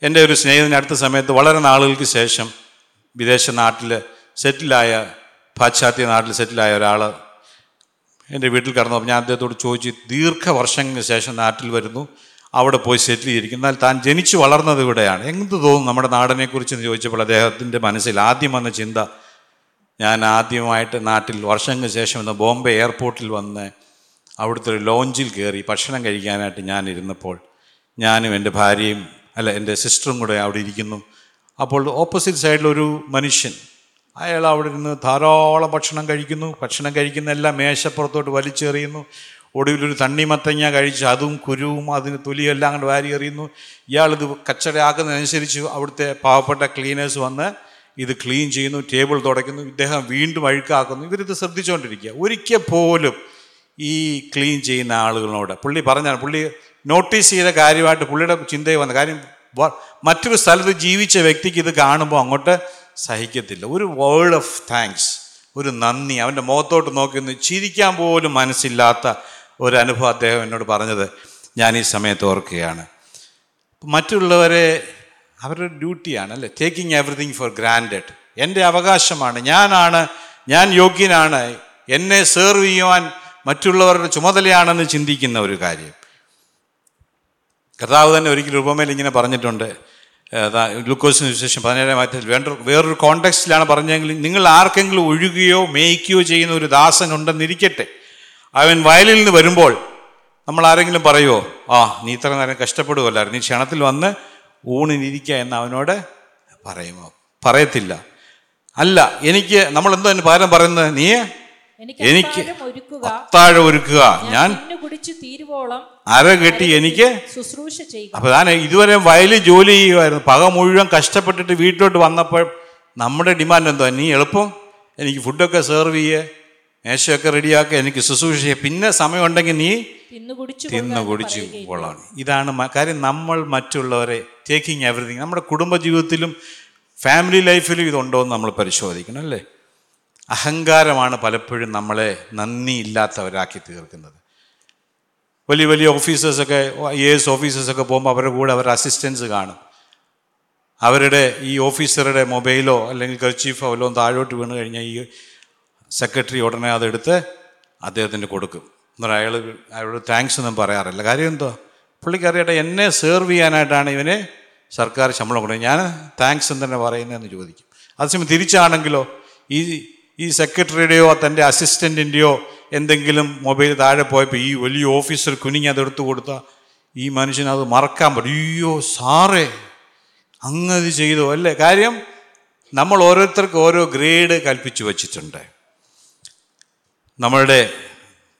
എന്റെ ഒരു സ്നേഹിതന് അടുത്ത സമയത്ത് വളരെ നാളുകൾക്ക് ശേഷം വിദേശ നാട്ടിൽ സെറ്റിലായ പാശ്ചാത്യ നാട്ടിൽ സെറ്റിലായ ഒരാൾ എന്റെ വീട്ടിൽ കടന്നു. ഞാൻ അദ്ദേഹത്തോട് ചോദിച്ചു ദീർഘവർഷങ്ങൾക്ക് ശേഷം നാട്ടിൽ വരുന്നു. അവിടെ പോയി സെറ്റിൽ ചെയ്തിരിക്കും എന്നാൽ താൻ ജനിച്ചു വളർന്നത് ഇവിടെയാണ്. എന്ത് തോന്നും നമ്മുടെ നാടിനെക്കുറിച്ച് എന്ന് ചോദിച്ചപ്പോൾ അദ്ദേഹത്തിന്റെ മനസ്സിൽ ആദ്യം വന്ന ചിന്ത ഞാൻ ആദ്യമായിട്ട് നാട്ടിൽ വർഷങ്ങൾക്ക് ശേഷം ഇന്ന് ബോംബെ എയർപോർട്ടിൽ വന്ന് അവിടുത്തെ ഒരു ലോഞ്ചിൽ കയറി ഭക്ഷണം കഴിക്കാനായിട്ട് ഞാൻ ഇരുന്നപ്പോൾ ഞാനും എന്റെ ഭാര്യയും അല്ല എന്റെ സിസ്റ്ററും കൂടെ അവിടെ ഇരിക്കുന്നു. അപ്പോൾ ഓപ്പോസിറ്റ് സൈഡിലൊരു മനുഷ്യൻ അയാൾ അവിടെ ഇരുന്ന് ധാരാളം ഭക്ഷണം കഴിക്കുന്നു. ഭക്ഷണം കഴിക്കുന്ന എല്ലാം മേശപ്പുറത്തോട്ട് വലിച്ചെറിയുന്നു. ഒടുവിലൊരു തണ്ണിമത്തങ്ങ കഴിച്ച് അതും കുരുവും അതിന് തൊലിയെല്ലാം അങ്ങോട്ട് വാരി എറിയുന്നു. ഇയാളിത് കച്ചടയാക്കുന്നതനുസരിച്ച് അവിടുത്തെ പാവപ്പെട്ട ക്ലീനേഴ്സ് വന്ന് ഇത് ക്ലീൻ ചെയ്യുന്നു ടേബിൾ തുടയ്ക്കുന്നു. ഇദ്ദേഹം വീണ്ടും അഴുക്കാക്കുന്നു. ഇവരിത് ശ്രദ്ധിച്ചുകൊണ്ടിരിക്കുക ഒരിക്കൽ പോലും ഈ ക്ലീൻ ചെയ്യുന്ന ആളുകളോട് പുള്ളി പറഞ്ഞാണ് പുള്ളി നോട്ടീസ് ചെയ്ത കാര്യമായിട്ട് പുള്ളിയുടെ ചിന്തയിൽ വന്ന കാര്യം മറ്റൊരു സ്ഥലത്ത് ജീവിച്ച വ്യക്തിക്ക് ഇത് കാണുമ്പോൾ അങ്ങോട്ട് സഹിക്കത്തില്ല. ഒരു വേൾഡ് ഓഫ് താങ്ക്സ് ഒരു നന്ദി. അവന്റെ മുഖത്തോട്ട് നോക്കി ഒന്ന് ചിരിക്കാൻ പോലും മനസ്സില്ലാത്ത ഒരു അനുഭവം അദ്ദേഹം എന്നോട് പറഞ്ഞത് ഞാൻ ഈ സമയത്ത് ഓർക്കുകയാണ്. മറ്റുള്ളവരെ അവരുടെ ഡ്യൂട്ടിയാണ് അല്ലേ? ടേക്കിംഗ് എവറിഥിങ് ഫോർ ഗ്രാൻഡഡ് എന്റെ അവകാശമാണ് ഞാനാണ് ഞാൻ യോഗ്യനാണ്. എന്നെ സെർവ് ചെയ്യുവാൻ മറ്റുള്ളവരുടെ ചുമതലയാണെന്ന് ചിന്തിക്കുന്ന ഒരു കാര്യം. കർത്താവ് തന്നെ ഒരിക്കലും ഉപമയിൽ ഇങ്ങനെ പറഞ്ഞിട്ടുണ്ട്. ഗ്ലൂക്കോസിന് വിശേഷം പതിനേഴാം മാറ്റത്തിൽ വേണ്ട വേറൊരു കോണ്ടെക്സ്റ്റിലാണ് പറഞ്ഞെങ്കിൽ നിങ്ങൾ ആർക്കെങ്കിലും ഒഴുകുകയോ മേയ്ക്കുകയോ ചെയ്യുന്ന ഒരു ദാസൻ ഉണ്ടെന്നിരിക്കട്ടെ. അവൻ വയലിൽ നിന്ന് വരുമ്പോൾ നമ്മൾ ആരെങ്കിലും പറയുമോ ആ നീ ഇത്ര നേരം കഷ്ടപ്പെടുകയല്ലായിരുന്നു നീ ക്ഷണത്തിൽ വന്ന് ഊണിനിരിക്കുക എന്ന് അവനോട് പറയുമോ? പറയത്തില്ല. അല്ല എനിക്ക് നമ്മൾ എന്തോ അതിന് പകരം പറയുന്നത്? നീ എനിക്ക് അത്താഴം ഒരുക്കുക. ഞാൻ കുടിച്ചു തീരുവോളം അര കെട്ടി എനിക്ക് ശുശ്രൂഷ ചെയ്യുക. അപ്പൊ ഞാൻ ഇതുവരെ വയലിൽ ജോലി ചെയ്യുമായിരുന്നു പക മുഴുവൻ കഷ്ടപ്പെട്ടിട്ട് വീട്ടിലോട്ട് വന്നപ്പോൾ നമ്മുടെ ഡിമാൻഡ് എന്തോ? നീ എളുപ്പം എനിക്ക് ഫുഡൊക്കെ സെർവ് ചെയ്യേ. മേശയൊക്കെ റെഡിയാക്കുക എനിക്ക് ശുശ്രൂഷ ചെയ്യുക പിന്നെ സമയമുണ്ടെങ്കിൽ നീ തിന്നു കുടിച്ചു തിന്ന് കുടിച്ച് കൊള്ളാണ് ഇതാണ് കാര്യം നമ്മൾ മറ്റുള്ളവരെ ടേക്കിങ് എവറിഥിങ് നമ്മുടെ കുടുംബ ജീവിതത്തിലും ഫാമിലി ലൈഫിലും ഇതുണ്ടോ എന്ന് നമ്മൾ പരിശോധിക്കണം അല്ലേ? അഹങ്കാരമാണ് പലപ്പോഴും നമ്മളെ നന്ദിയില്ലാത്തവരാക്കി തീർക്കുന്നത്. വലിയ വലിയ ഓഫീസേഴ്സൊക്കെ ഐ എസ് ഓഫീസേഴ്സൊക്കെ പോകുമ്പോൾ അവരുടെ കൂടെ അവരുടെ അസിസ്റ്റൻസ് കാണും. അവരുടെ ഈ ഓഫീസറുടെ മൊബൈലോ അല്ലെങ്കിൽ കർച്ചീഫോ അവലോ താഴോട്ട് വീണ് കഴിഞ്ഞാൽ ഈ സെക്രട്ടറി ഉടനെ അതെടുത്ത് അദ്ദേഹത്തിന് കൊടുക്കും. എന്നിട്ട് അയാൾ അയാളോട് താങ്ക്സ് ഒന്നും പറയാറില്ല. കാര്യം എന്തോ? പുള്ളിക്കറിയട്ടെ എന്നെ സെർവ് ചെയ്യാനായിട്ടാണ് ഇവന് സർക്കാർ ശമ്പളം കൊടുക്കുന്നത്. ഞാൻ താങ്ക്സ് എന്ന് തന്നെ പറയുന്നതെന്ന് ചോദിക്കും. അതേസമയം തിരിച്ചാണെങ്കിലോ ഈ ഈ സെക്രട്ടറിയുടെയോ തന്റെ അസിസ്റ്റന്റിന്റെയോ എന്തെങ്കിലും മൊബൈൽ താഴെ പോയപ്പോൾ ഈ വലിയ ഓഫീസർ കുനിങ്ങി അതെടുത്ത് കൊടുത്ത ഈ മനുഷ്യന് അത് മറക്കാൻ പറ്റും. അയ്യോ സാറേ അങ്ങത് ചെയ്തു അല്ലേ? കാര്യം നമ്മൾ ഓരോരുത്തർക്ക് ഓരോ ഗ്രേഡ് കൽപ്പിച്ചു വച്ചിട്ടുണ്ട്. നമ്മളുടെ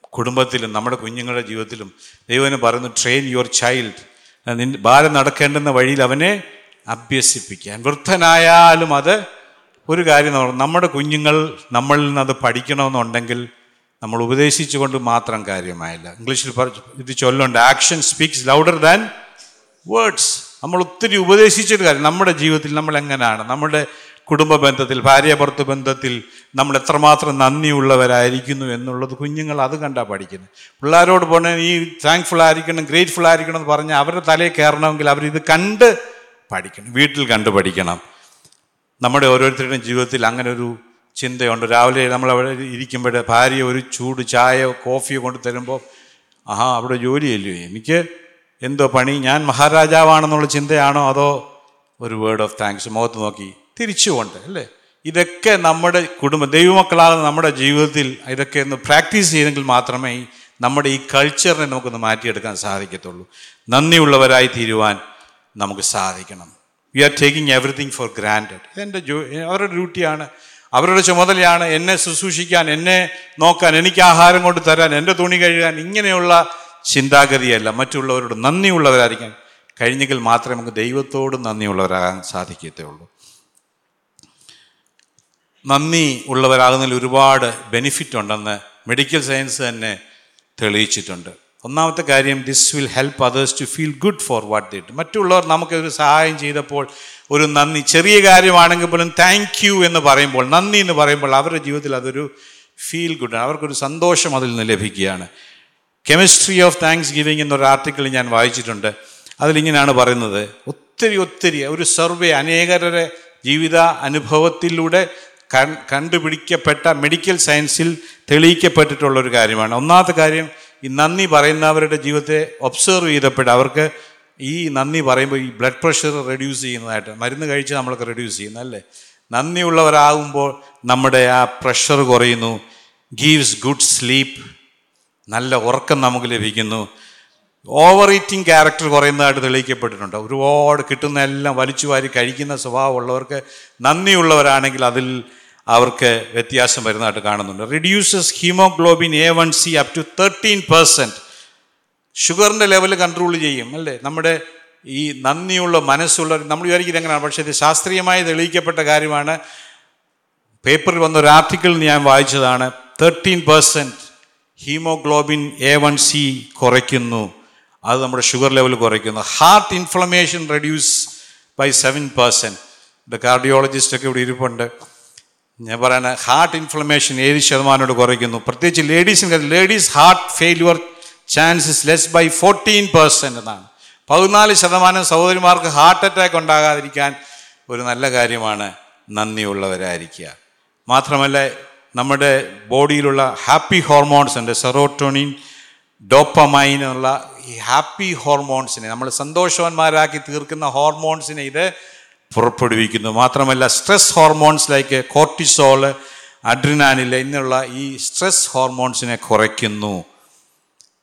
കുടുംബത്തിലും നമ്മുടെ കുഞ്ഞുങ്ങളുടെ ജീവിതത്തിലും ദൈവന് പറയുന്നു ട്രെയിൻ യുവർ ചൈൽഡ് നിൻ ബാലം നടക്കേണ്ടുന്ന വഴിയിൽ അവനെ അഭ്യസിപ്പിക്കാൻ. വൃദ്ധനായാലും അത് ഒരു കാര്യം നമ്മുടെ കുഞ്ഞുങ്ങൾ നമ്മളിൽ നിന്ന് അത് പഠിക്കണമെന്നുണ്ടെങ്കിൽ നമ്മൾ ഉപദേശിച്ചുകൊണ്ട് മാത്രം കാര്യമായില്ല. ഇംഗ്ലീഷിൽ ഇത് ചൊല്ലുണ്ട് action speaks louder than words നമ്മൾ ഒത്തിരി ഉപദേശിച്ചൊരു കാര്യം നമ്മുടെ ജീവിതത്തിൽ നമ്മൾ എങ്ങനെയാണ്? നമ്മുടെ കുടുംബ ബന്ധത്തിൽ ഭാര്യാഭർത്തൃ ബന്ധത്തിൽ നമ്മൾ എത്രമാത്രം നന്ദിയുള്ളവരായിരിക്കുന്നു എന്നുള്ളത് കുഞ്ഞുങ്ങൾ അത് കണ്ടാ പഠിക്കുന്നത്. പിള്ളേരോട് പോണേ ഈ താങ്ക്ഫുൾ ആയിരിക്കണം ഗ്രേറ്റ്ഫുൾ ആയിരിക്കണം എന്ന് പറഞ്ഞാൽ അവരുടെ തലയിൽ കയറണമെങ്കിൽ അവരിത് കണ്ട് പഠിക്കണം വീട്ടിൽ കണ്ട് പഠിക്കണം. നമ്മുടെ ഓരോരുത്തരുടെയും ജീവിതത്തിൽ അങ്ങനെ ഒരു ചിന്തയുണ്ട്. രാവിലെ നമ്മൾ അവിടെ ഇരിക്കുമ്പോൾ ഭാര്യ ഒരു ചൂട് ചായയോ കോഫിയോ കൊണ്ട് തരുമ്പോൾ ആഹാ അവിടെ ജോലിയല്ലേ? എനിക്ക് എന്തോ പണി? ഞാൻ മഹാരാജാവാണെന്നുള്ള ചിന്തയാണോ അതോ ഒരു വേർഡ് ഓഫ് താങ്ക്സ് മുഖത്ത് നോക്കി. തിരിച്ചുകൊണ്ട് അല്ലേ? ഇതൊക്കെ നമ്മുടെ കുടുംബ ദൈവമക്കളാകുന്ന നമ്മുടെ ജീവിതത്തിൽ ഇതൊക്കെ ഒന്ന് പ്രാക്ടീസ് ചെയ്തെങ്കിൽ മാത്രമേ നമ്മുടെ ഈ കൾച്ചറിനെ നമുക്കൊന്ന് മാറ്റിയെടുക്കാൻ സാധിക്കത്തുള്ളൂ. നന്ദിയുള്ളവരായി തീരുവാൻ നമുക്ക് സാധിക്കണം. We are taking everything for granted ഇതെന്റെ ജോ അവരുടെ ഡ്യൂട്ടിയാണ്. അവരുടെ ചുമതലയാണ് എന്നെ ശുശ്രൂഷിക്കാൻ എന്നെ നോക്കാൻ എനിക്ക് ആഹാരം കൊണ്ട് തരാൻ എന്റെ തുണി കഴുകാൻ ഇങ്ങനെയുള്ള ചിന്താഗതിയല്ല. മറ്റുള്ളവരോട് നന്ദിയുള്ളവരായിരിക്കാൻ കഴിഞ്ഞെങ്കിൽ മാത്രമേ നമുക്ക് ദൈവത്തോട് നന്ദിയുള്ളവരാകാൻ സാധിക്കത്തുള്ളൂ നന്ദി ഉള്ളവരാകുന്നതിൽ ഒരുപാട് ബെനിഫിറ്റ് ഉണ്ടെന്ന് മെഡിക്കൽ സയൻസ് തന്നെ തെളിയിച്ചിട്ടുണ്ട്. ഒന്നാമത്തെ കാര്യം this will help others to feel good for what ദിറ്റ് മറ്റുള്ളവർ നമുക്കൊരു സഹായം ചെയ്തപ്പോൾ ഒരു നന്ദി. ചെറിയ കാര്യമാണെങ്കിൽ പോലും താങ്ക് യു എന്ന് പറയുമ്പോൾ നന്ദി എന്ന് പറയുമ്പോൾ അവരുടെ ജീവിതത്തിൽ അതൊരു ഫീൽ ഗുഡ് അവർക്കൊരു സന്തോഷം അതിൽ നിന്ന് ലഭിക്കുകയാണ്. കെമിസ്ട്രി ഓഫ് താങ്ക്സ് ഗിവിങ് എന്നൊരു ആർട്ടിക്കിൾ ഞാൻ വായിച്ചിട്ടുണ്ട്. അതിലിങ്ങനെയാണ് പറയുന്നത്. ഒത്തിരി ഒത്തിരി ഒരു സർവേ അനേകരുടെ ജീവിത അനുഭവത്തിലൂടെ കണ്ടുപിടിക്കപ്പെട്ട മെഡിക്കൽ സയൻസിൽ തെളിയിക്കപ്പെട്ടിട്ടുള്ള ഒരു കാര്യമാണ്. ഒന്നാമത്തെ കാര്യം ഈ നന്ദി പറയുന്നവരുടെ ജീവിതത്തെ ഒബ്സർവ് ചെയ്തപ്പോൾ അവർക്ക് ഈ നന്ദി പറയുമ്പോൾ ഈ ബ്ലഡ് പ്രഷർ റെഡ്യൂസ് ചെയ്യുന്നതായിട്ട് മരുന്ന് കഴിച്ച് നമ്മൾക്ക് റെഡ്യൂസ് ചെയ്യുന്നു അല്ലേ നന്ദിയുള്ളവരാകുമ്പോൾ നമ്മുടെ ആ പ്രഷർ കുറയുന്നു ഗീവ്സ് ഗുഡ് സ്ലീപ്പ് നല്ല ഉറക്കം നമുക്ക് ലഭിക്കുന്നു. ഓവർ ഈറ്റിംഗ് ക്യാരക്ടർ കുറയുന്നതായിട്ട് തെളിയിക്കപ്പെട്ടിട്ടുണ്ട്. ഒരുപാട് കിട്ടുന്ന എല്ലാം വലിച്ചു വാരി കഴിക്കുന്ന സ്വഭാവമുള്ളവർക്ക് നന്ദിയുള്ളവരാണെങ്കിൽ അതിൽ അവർക്ക് വ്യത്യാസം വരുന്നതായിട്ട് കാണുന്നുണ്ട്. Reduces haemoglobin A one C up to thirteen percent ഷുഗറിന്റെ ലെവൽ കൺട്രോൾ ചെയ്യും അല്ലേ? നമ്മുടെ ഈ നന്ദിയുള്ള മനസ്സുള്ള നമ്മൾ വിചാരിക്കുന്നത് എങ്ങനെയാണ്? പക്ഷേ ഇത് ശാസ്ത്രീയമായി തെളിയിക്കപ്പെട്ട കാര്യമാണ്. പേപ്പറിൽ വന്ന ഒരു ആർട്ടിക്കിൾ ഞാൻ വായിച്ചതാണ്. Thirteen percent haemoglobin A one C കുറയ്ക്കുന്നു. അത് നമ്മുടെ ഷുഗർ ലെവൽ കുറയ്ക്കുന്നു. Heart inflammation reduce by seven percent ഇത് കാർഡിയോളജിസ്റ്റൊക്കെ ഇവിടെ ഇരിപ്പുണ്ട്. ഞാൻ പറയുന്ന ഹാർട്ട് ഇൻഫ്ലമേഷൻ ഏഴ് ശതമാനോട് കുറയ്ക്കുന്നു. പ്രത്യേകിച്ച് ലേഡീസിന് ladies heart failure chances less by fourteen percent എന്നാണ്. പതിനാല് ശതമാനം സഹോദരിമാർക്ക് ഹാർട്ട് അറ്റാക്ക് ഉണ്ടാകാതിരിക്കാൻ ഒരു നല്ല കാര്യമാണ് നന്ദിയുള്ളവരായിരിക്കുക. മാത്രമല്ല നമ്മുടെ ബോഡിയിലുള്ള ഹാപ്പി ഹോർമോൺസ് ഉണ്ട്. സെറോട്ടോണിൻ ഡോപ്പമൈൻ എന്നുള്ള ഈ ഹാപ്പി ഹോർമോൺസിനെ നമ്മൾ സന്തോഷവാന്മാരാക്കി തീർക്കുന്ന ഹോർമോൺസിനെ ഇത് പുറപ്പെടുവിക്കുന്നു. മാത്രമല്ല stress hormones like cortisol adrenaline എന്നുള്ള ഈ സ്ട്രെസ് ഹോർമോൺസിനെ കുറയ്ക്കുന്നു.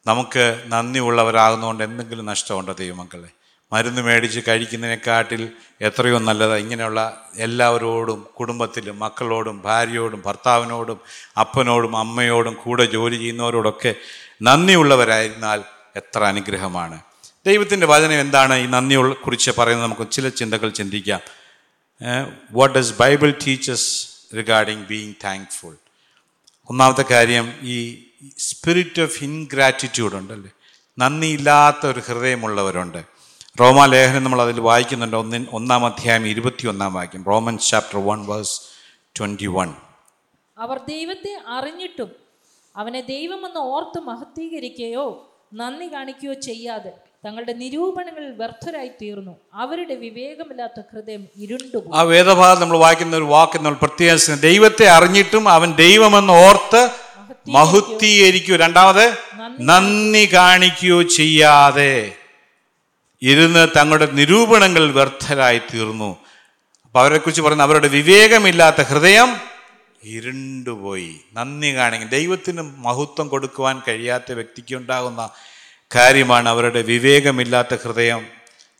നമുക്ക് നന്ദിയുള്ളവരാകുന്നതുകൊണ്ട് എന്തെങ്കിലും നഷ്ടമുണ്ടോ ദൈവമക്കളെ? മരുന്ന് മേടിച്ച് കഴിക്കുന്നതിനെക്കാട്ടിൽ എത്രയോ നല്ലതാണ് ഇങ്ങനെയുള്ള എല്ലാവരോടും കുടുംബത്തിലും മക്കളോടും ഭാര്യയോടും ഭർത്താവിനോടും അപ്പനോടും അമ്മയോടും കൂടെ ജോലി ചെയ്യുന്നവരോടൊക്കെ നന്ദിയുള്ളവരായിരുന്നാൽ എത്ര അനുഗ്രഹമാണ്. ദൈവത്തിന്റെ വചനം എന്താണ്? ഈ നന്ദിയുള്ള കുറിച്ച് പറയുന്നത് നമുക്ക് ചില ചിന്തകൾ ചിന്തിക്കാം. What does Bible teachers regarding being thankful ഒന്നാമത്തെ കാര്യം ഈ സ്പിരിറ്റ് ഓഫ് ഇൻഗ്രാറ്റിറ്റ്യൂഡ് ഉണ്ടല്ലേ? നന്ദിയില്ലാത്ത ഒരു ഹൃദയമുള്ളവരുണ്ട്. റോമാലേഖനം നമ്മൾ അതിൽ വായിക്കുന്നുണ്ട്. ഒന്നിൻ ഒന്നാം അധ്യായം ഇരുപത്തി ഒന്നാം വാക്യം Roman chapter one verse twenty one അവർ ദൈവത്തെ അറിഞ്ഞിട്ടും അവനെ ദൈവമെന്ന് ഓർത്ത് മഹത്വീകരിക്കുകയോ നന്ദി കാണിക്കുകയോ ചെയ്യാതെ തങ്ങളുടെ നിരൂപണങ്ങളിൽ വ്യർത്ഥരായി തീർന്നു അവരുടെ വിവേകമില്ലാത്ത ഹൃദയം ഇരുണ്ടു ആ വേദഭാഗം നമ്മൾ വായിക്കുന്ന ഒരു വാക്ക് നമ്മൾ പ്രത്യേകിച്ച് ദൈവത്തെ അറിഞ്ഞിട്ടും അവൻ ദൈവമെന്ന് ഓർത്ത് മഹുദ്ധീകരിക്കൂ രണ്ടാമത് നന്ദി കാണിക്കുകയോ ചെയ്യാതെ ഇരുന്ന് തങ്ങളുടെ നിരൂപണങ്ങൾ വ്യർത്ഥരായി തീർന്നു അപ്പൊ അവരെക്കുറിച്ച് പറയുന്ന അവരുടെ വിവേകമില്ലാത്ത ഹൃദയം ഇരുണ്ടുപോയി. നന്ദി കാണിക്കും. ദൈവത്തിന് മഹത്വം കൊടുക്കുവാൻ കഴിയാത്ത വ്യക്തിക്ക് ഉണ്ടാകുന്ന കാര്യമാണ് അവരുടെ വിവേകമില്ലാത്ത ഹൃദയം.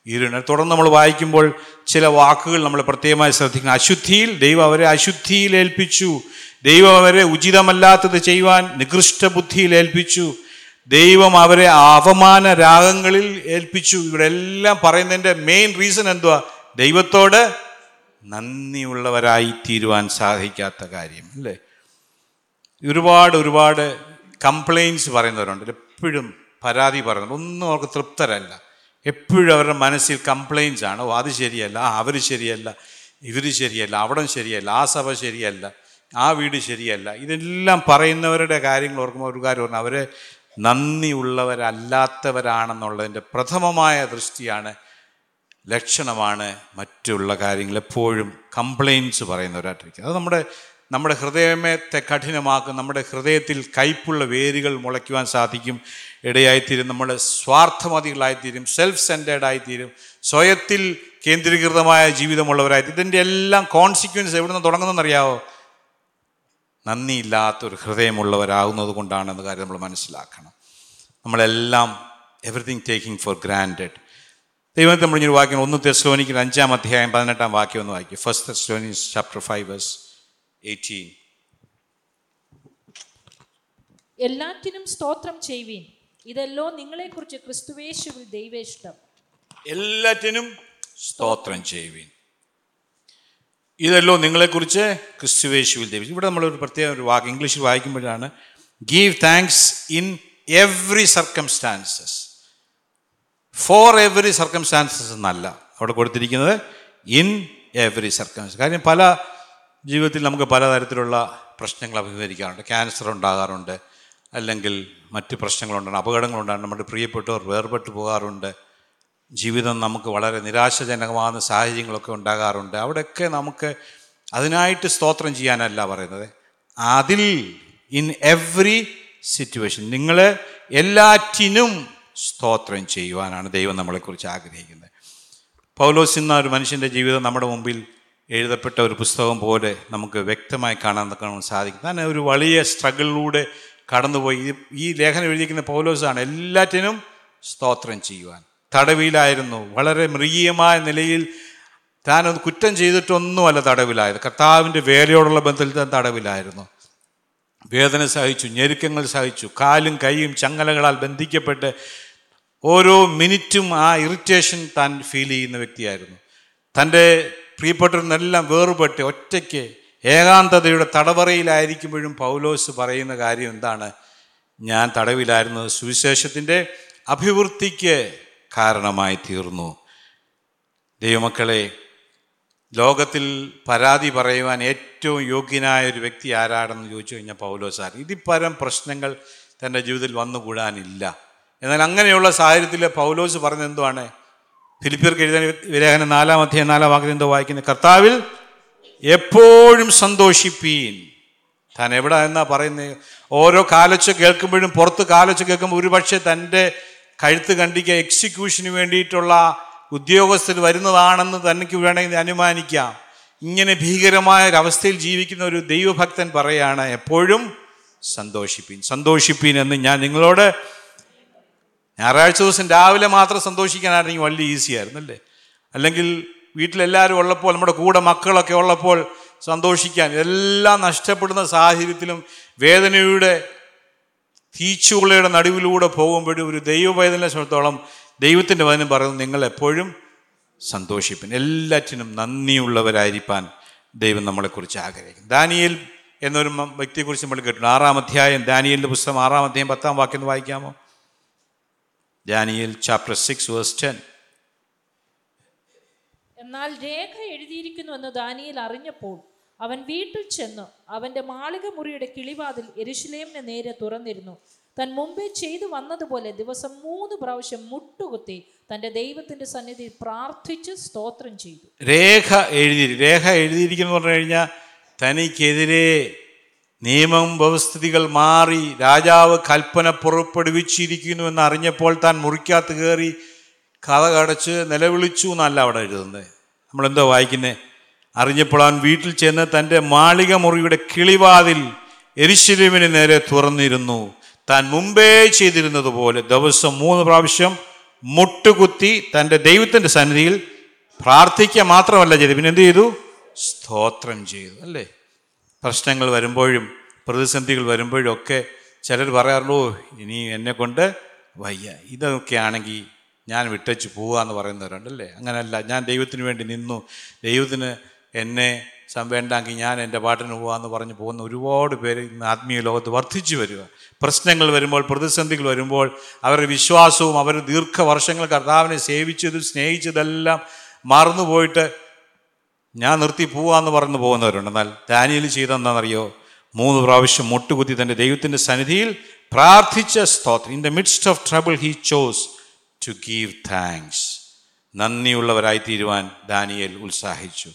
ഇരുണ് തുടർന്ന് നമ്മൾ വായിക്കുമ്പോൾ ചില വാക്കുകൾ നമ്മൾ പ്രത്യേകമായി ശ്രദ്ധിക്കണം അശുദ്ധിയിൽ ദൈവം അവരെ അശുദ്ധിയിൽ ഏൽപ്പിച്ചു. ദൈവം അവരെ ഉചിതമല്ലാത്തത് ചെയ്യുവാൻ നികൃഷ്ട ബുദ്ധിയിൽ ഏൽപ്പിച്ചു. ദൈവം അവരെ അവമാന രാഗങ്ങളിൽ ഏൽപ്പിച്ചു. ഇവിടെ എല്ലാം പറയുന്നതിന്റെ മെയിൻ റീസൺ എന്തുവാ? ദൈവത്തോട് നന്ദിയുള്ളവരായി തീരുവാൻ സാധിക്കാത്ത കാര്യം അല്ലേ? ഒരുപാട് ഒരുപാട് കംപ്ലൈൻസ് പറയുന്നവരുണ്ട്. എപ്പോഴും പരാതി പറയുന്നത് ഒന്നും അവർക്ക് തൃപ്തരല്ല. എപ്പോഴും അവരുടെ മനസ്സിൽ കംപ്ലൈന്റ്സ് ആണ്. അത് ശരിയല്ല. അവർ ശരിയല്ല. ഇവർ ശരിയല്ല. അവിടം ശരിയല്ല. ആ സഭ ശരിയല്ല. ആ വീട് ശരിയല്ല. ഇതെല്ലാം പറയുന്നവരുടെ കാര്യങ്ങൾ ഓർക്കുമ്പോൾ ഒരു കാര്യം പറഞ്ഞു അവരെ നന്ദിയുള്ളവരല്ലാത്തവരാണെന്നുള്ളതിന്റെ പ്രഥമമായ ദൃഷ്ടിയാണ് ലക്ഷണമാണ് മറ്റുള്ള കാര്യങ്ങൾ എപ്പോഴും കംപ്ലയിൻസ് പറയുന്നവരായിട്ടിരിക്കുക അത് നമ്മുടെ നമ്മുടെ ഹൃദയമത്തെ കഠിനമാക്കും. നമ്മുടെ ഹൃദയത്തിൽ കയ്പുള്ള വേരുകൾ മുളയ്ക്കുവാൻ സാധിക്കും. ഇടയായിത്തീരും നമ്മൾ സ്വാർത്ഥമതികളായിത്തീരും സെൽഫ് സെന്റേഡ് ആയിത്തീരും സ്വയത്തിൽ കേന്ദ്രീകൃതമായ ജീവിതമുള്ളവരായി ഇതിന്റെ എല്ലാം കോൺസിക്വൻസ് എവിടെ നിന്ന് തുടങ്ങുന്നതെന്നറിയാവോ? നന്ദിയില്ലാത്തൊരു ഹൃദയമുള്ളവരാകുന്നത് കൊണ്ടാണെന്ന കാര്യം നമ്മൾ മനസ്സിലാക്കണം. നമ്മളെല്ലാം എവറിഥിങ് ടേക്കിംഗ് ഫോർ ഗ്രാൻഡഡ് ദൈവത്തെ നമ്മൾ ഇങ്ങനെ വാക്യം ഒന്ന് തെസ്ലോനിക്ക് അഞ്ചാം അധ്യായം പതിനെട്ടാം വാക്യം ഒന്ന് വായിക്കും. First Thessalonians chapter five verse eighteen എല്ലാറ്റിനും സ്തോത്രം ചെയ്യുവീൻ. ഇതല്ലോ നിങ്ങളെക്കുറിച്ച് ക്രിസ്തുവേശുവിൽ ദൈവേഷ്ടം. എല്ലാറ്റിനും സ്തോത്രം ചെയ്യുവിൻ. ഇതല്ലോ നിങ്ങളെക്കുറിച്ച് ക്രിസ്തുവേശുവിൽ ദൈവം. ഇവിടെ നമ്മൾ ഒരു പ്രത്യേക ഒരു വാക്ക് ഇംഗ്ലീഷിൽ വായിക്കുമ്പോഴാണ് give thanks in every circumstances for every circumstances എന്നല്ല. അവിടെ കൊടുത്തിരിക്കുന്നത് ഇൻ എവറി സർക്കംസ് കാര്യം പല ജീവിതത്തിൽ നമുക്ക് പലതരത്തിലുള്ള പ്രശ്നങ്ങൾ അഭിമുഖീകരിക്കാറുണ്ട്. ക്യാൻസർ ഉണ്ടാകാറുണ്ട്. അല്ലെങ്കിൽ മറ്റ് പ്രശ്നങ്ങളുണ്ടാണ് അപകടങ്ങളുണ്ടാണ് നമ്മുടെ പ്രിയപ്പെട്ടവർ വേർപെട്ട് പോകാറുണ്ട്. ജീവിതം നമുക്ക് വളരെ നിരാശാജനകമാകുന്ന സാഹചര്യങ്ങളൊക്കെ ഉണ്ടാകാറുണ്ട്. അവിടെയൊക്കെ നമുക്ക് അതിനായിട്ട് സ്തോത്രം ചെയ്യാനല്ല പറയുന്നത്. അതിൽ ഇൻ എവ്രി സിറ്റുവേഷൻ നിങ്ങൾ എല്ലാറ്റിനും സ്തോത്രം ചെയ്യുവാനാണ് ദൈവം നമ്മളെക്കുറിച്ച് ആഗ്രഹിക്കുന്നത്. പൗലോസ് എന്ന ഒരു മനുഷ്യന്റെ ജീവിതം നമ്മുടെ മുമ്പിൽ എഴുതപ്പെട്ട ഒരു പുസ്തകം പോലെ നമുക്ക് വ്യക്തമായി കാണാൻ സാധിക്കും. തന്നെ ഒരു വലിയ സ്ട്രഗിളിലൂടെ കടന്നുപോയി. ഈ ലേഖനം എഴുതിയിരിക്കുന്ന പൗലോസാണ് എല്ലാറ്റിനും സ്തോത്രം ചെയ്യുവാൻ. തടവിലായിരുന്നു. വളരെ മൃഗീയമായ നിലയിൽ താനൊന്ന് കുറ്റം ചെയ്തിട്ടൊന്നുമല്ല തടവിലായത്. കർത്താവിന്റെ വേലയോടുള്ള ബന്ധത്തിൽ താൻ തടവിലായിരുന്നു. വേദന സഹിച്ചു ഞെരുക്കങ്ങൾ സഹിച്ചു കാലും കൈയും ചങ്ങലകളാൽ ബന്ധിക്കപ്പെട്ട് ഓരോ മിനിറ്റും ആ ഇറിറ്റേഷൻ താൻ ഫീൽ ചെയ്യുന്ന വ്യക്തിയായിരുന്നു. തന്റെ പ്രിയപ്പെട്ടവരെല്ലാം വേറുപെട്ട് ഒറ്റയ്ക്ക് ഏകാന്തതയുടെ തടവറയിലായിരിക്കുമ്പോഴും പൗലോസ് പറയുന്ന കാര്യം എന്താണ്? ഞാൻ തടവിലായിരുന്നത് സുവിശേഷത്തിന്റെ അഭിവൃദ്ധിക്ക് കാരണമായി തീർന്നു. ദൈവമക്കളെ ലോകത്തിൽ പരാതി പറയുവാൻ ഏറ്റവും യോഗ്യനായ ഒരു വ്യക്തി ആരാണെന്ന് ചോദിച്ചു കഴിഞ്ഞാൽ പൗലോസാർ ഇതിപ്പരം പ്രശ്നങ്ങൾ തന്റെ ജീവിതത്തിൽ വന്നുകൂടാനില്ല എന്നാൽ അങ്ങനെയുള്ള സാഹചര്യത്തിൽ പൗലോസ് പറഞ്ഞത് എന്തുവാണ്? ഫിലിപ്പിയർക്ക് എഴുതാൻ വിരേഖന നാലാം അധ്യായം നാലാം വാക്യം എന്തോ വായിക്കുന്നത് കർത്താവിൽ എപ്പോഴും സന്തോഷിപ്പീൻ. താൻ എവിടെ എന്നാ പറയുന്നത് ഓരോ കാലച്ച് കേൾക്കുമ്പോഴും പുറത്ത് കാലച്ച് കേൾക്കുമ്പോൾ ഒരുപക്ഷെ തന്റെ കഴുത്ത് കണ്ടിക്കുക എക്സിക്യൂഷന് വേണ്ടിയിട്ടുള്ള ഉദ്യോഗസ്ഥർ വരുന്നതാണെന്ന് തനിക്ക് വേണമെങ്കിൽ അനുമാനിക്കാം. ഇങ്ങനെ ഭീകരമായ ഒരവസ്ഥയിൽ ജീവിക്കുന്ന ഒരു ദൈവഭക്തൻ പറയാണ് എപ്പോഴും സന്തോഷിപ്പീൻ. സന്തോഷിപ്പീൻ എന്ന് ഞാൻ നിങ്ങളോട് ഞായറാഴ്ച ദിവസം രാവിലെ മാത്രം സന്തോഷിക്കാനായിരുന്നെങ്കിൽ വലിയ ഈസി ആയിരുന്നു അല്ലേ അല്ലെങ്കിൽ വീട്ടിലെല്ലാവരും ഉള്ളപ്പോൾ നമ്മുടെ കൂടെ മക്കളൊക്കെ ഉള്ളപ്പോൾ സന്തോഷിക്കാൻ എല്ലാം നഷ്ടപ്പെടുന്ന സാഹചര്യത്തിലും വേദനയുടെ തീച്ചുളയുടെ നടുവിലൂടെ പോകുമ്പോഴും ഒരു ദൈവവേദന സംബന്ധിച്ചോളം ദൈവത്തിന്റെ വചനം പറയുന്നത് നിങ്ങൾ എപ്പോഴും സന്തോഷിപ്പിൻ. എല്ലാറ്റിനും നന്ദിയുള്ളവരായിരിക്കാൻ ദൈവം നമ്മളെക്കുറിച്ച് ആഗ്രഹിക്കും ദാനിയൽ എന്നൊരു വ്യക്തിയെക്കുറിച്ച് നമ്മൾ കേട്ടിട്ടുണ്ട്. ആറാം അധ്യായം ദാനിയലിന്റെ പുസ്തകം ആറാം അധ്യായം പത്താം വാക്യം വായിക്കാമോ? Daniel chapter six verse ten എന്നാൽ രേഖ എഴുതിയിരിക്കുന്നുവെന്ന് ദാനിയൽ അറിഞ്ഞപ്പോൾ അവൻ വീട്ടിൽ ചെന്ന് അവന്റെ മാളിക മുറിയുടെ കിളിവാതിൽ എരിശിലേമിന് നേരെ തുറന്നിരുന്നു. തൻ മുമ്പേ ചെയ്തു വന്നതുപോലെ ദിവസം മൂന്ന് പ്രാവശ്യം മുട്ടുകുത്തി തന്റെ ദൈവത്തിന്റെ സന്നിധിയിൽ പ്രാർത്ഥിച്ച് സ്തോത്രം ചെയ്തു. രേഖ എഴുതി രേഖ എഴുതിയിരിക്കുന്നു പറഞ്ഞു കഴിഞ്ഞാൽ തനിക്കെതിരെ നിയമം വ്യവസ്ഥിതികൾ മാറി രാജാവ് കൽപ്പന പുറപ്പെടുവിച്ചിരിക്കുന്നു എന്ന് അറിഞ്ഞപ്പോൾ താൻ മുറിക്കകത്ത് കയറി കഥ കടച്ച് നിലവിളിച്ചു എന്നല്ല അവിടെ എഴുതുന്നത്. നമ്മളെന്തോ വായിക്കുന്നേ? അറിഞ്ഞപ്പോൾ അവൻ വീട്ടിൽ ചെന്ന് തന്റെ മാളിക മുറിയുടെ കിളിവാതിൽ എരിശിലുവിന് നേരെ തുറന്നിരുന്നു. താൻ മുമ്പേ ചെയ്തിരുന്നത് പോലെ ദിവസം മൂന്ന് പ്രാവശ്യം മുട്ടുകുത്തി തന്റെ ദൈവത്തിന്റെ സന്നിധിയിൽ പ്രാർത്ഥിക്കുക മാത്രമല്ല ചെയ്തു. പിന്നെ എന്ത് ചെയ്തു? സ്തോത്രം ചെയ്തു അല്ലേ? പ്രശ്നങ്ങൾ വരുമ്പോഴും പ്രതിസന്ധികൾ വരുമ്പോഴും ഒക്കെ ചിലർ പറയാറുള്ളൂ ഇനി എന്നെ കൊണ്ട് വയ്യ. ഇതൊക്കെ ആണെങ്കിൽ ഞാൻ വിട്ടച്ച് പോവാന്ന് പറയുന്നവരുണ്ടല്ലേ? അങ്ങനെയല്ല ഞാൻ ദൈവത്തിന് വേണ്ടി നിന്നു. ദൈവത്തിന് എന്നെ വേണ്ടെങ്കിൽ ഞാൻ എന്റെ പാട്ടിന് പോകാമെന്ന് പറഞ്ഞ് പോകുന്ന ഒരുപാട് പേര് ഇന്ന് ആത്മീയ ലോകത്ത് വർദ്ധിച്ചു വരിക. പ്രശ്നങ്ങൾ വരുമ്പോൾ പ്രതിസന്ധികൾ വരുമ്പോൾ അവരുടെ വിശ്വാസവും അവർ ദീർഘവർഷങ്ങൾ കർത്താവിനെ സേവിച്ചതും സ്നേഹിച്ചതെല്ലാം മറന്നുപോയിട്ട് ഞാൻ നിർത്തി പോവാന്ന് പറഞ്ഞു പോകുന്നവരുണ്ട്. എന്നാൽ ദാനിയൽ ചെയ്തെന്താണെന്നറിയോ മൂന്ന് പ്രാവശ്യം മുട്ടുകുത്തി തന്റെ ദൈവത്തിന്റെ സന്നിധിയിൽ പ്രാർത്ഥിച്ച സ്തോത്രം. In the midst of trouble he chose to give thanks നന്ദിയുള്ളവരായി തീരുവാൻ ദാനിയേൽ ഉത്സാഹിച്ചു.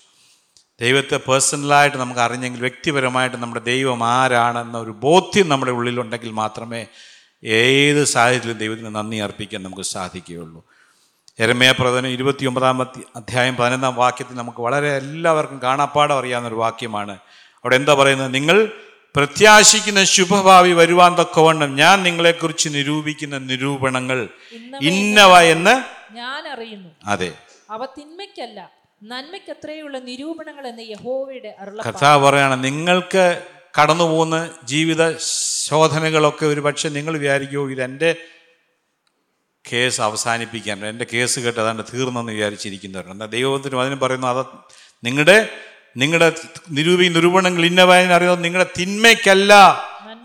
ദൈവത്തെ പേഴ്സണലായിട്ട് നമുക്ക് അറിഞ്ഞെങ്കിൽ വ്യക്തിപരമായിട്ട് നമ്മുടെ ദൈവം ആരാണെന്ന ഒരു ബോധ്യം നമ്മുടെ ഉള്ളിലുണ്ടെങ്കിൽ മാത്രമേ ഏത് സാഹചര്യത്തിലും ദൈവത്തിന് നന്ദി അർപ്പിക്കാൻ നമുക്ക് സാധിക്കുകയുള്ളൂ. എരമയ പ്രവചനം ഇരുപത്തി ഒമ്പതാമത്തെ അധ്യായം പതിനൊന്നാം വാക്യത്തിൽ നമുക്ക് വളരെ എല്ലാവർക്കും കാണാപ്പാടം അറിയാവുന്ന ഒരു വാക്യമാണ്. അവിടെ എന്താ പറയുന്നത്? നിങ്ങൾ പ്രത്യാശിക്കുന്ന ശുഭഭാവി വരുവാൻ തക്കവണ്ണം ഞാൻ നിങ്ങളെക്കുറിച്ച് നിരൂപിക്കുന്ന നിരൂപണങ്ങൾ ഇന്നവ എന്ന് ഞാൻ അറിയുന്നു അതെ. അവ തിന്മയ്ക്കല്ല നന്മയ്ക്ക് എത്രയുള്ള നിരൂപണങ്ങൾ എന്ന് യഹോവയുടെ കഥ പറയാണ് നിങ്ങൾക്ക് കടന്നു പോകുന്ന ജീവിത ശോധനകളൊക്കെ ഒരു പക്ഷെ നിങ്ങൾ വിചാരിക്കുമോ ഇതെന്റെ കേസ് അവസാനിപ്പിക്കാൻ എന്റെ കേസ് കേട്ട് അതാണ്ട് തീർന്നെന്ന് വിചാരിച്ചിരിക്കുന്നവരുണ്ട്. എന്നാൽ ദൈവത്തിനും അതിന് പറയുന്നു അത് നിങ്ങളുടെ നിങ്ങളുടെ നിരൂപി നിരൂപണങ്ങൾ ഇന്നവായതിനെ അറിയുന്നത് നിങ്ങളുടെ തിന്മയ്ക്കല്ല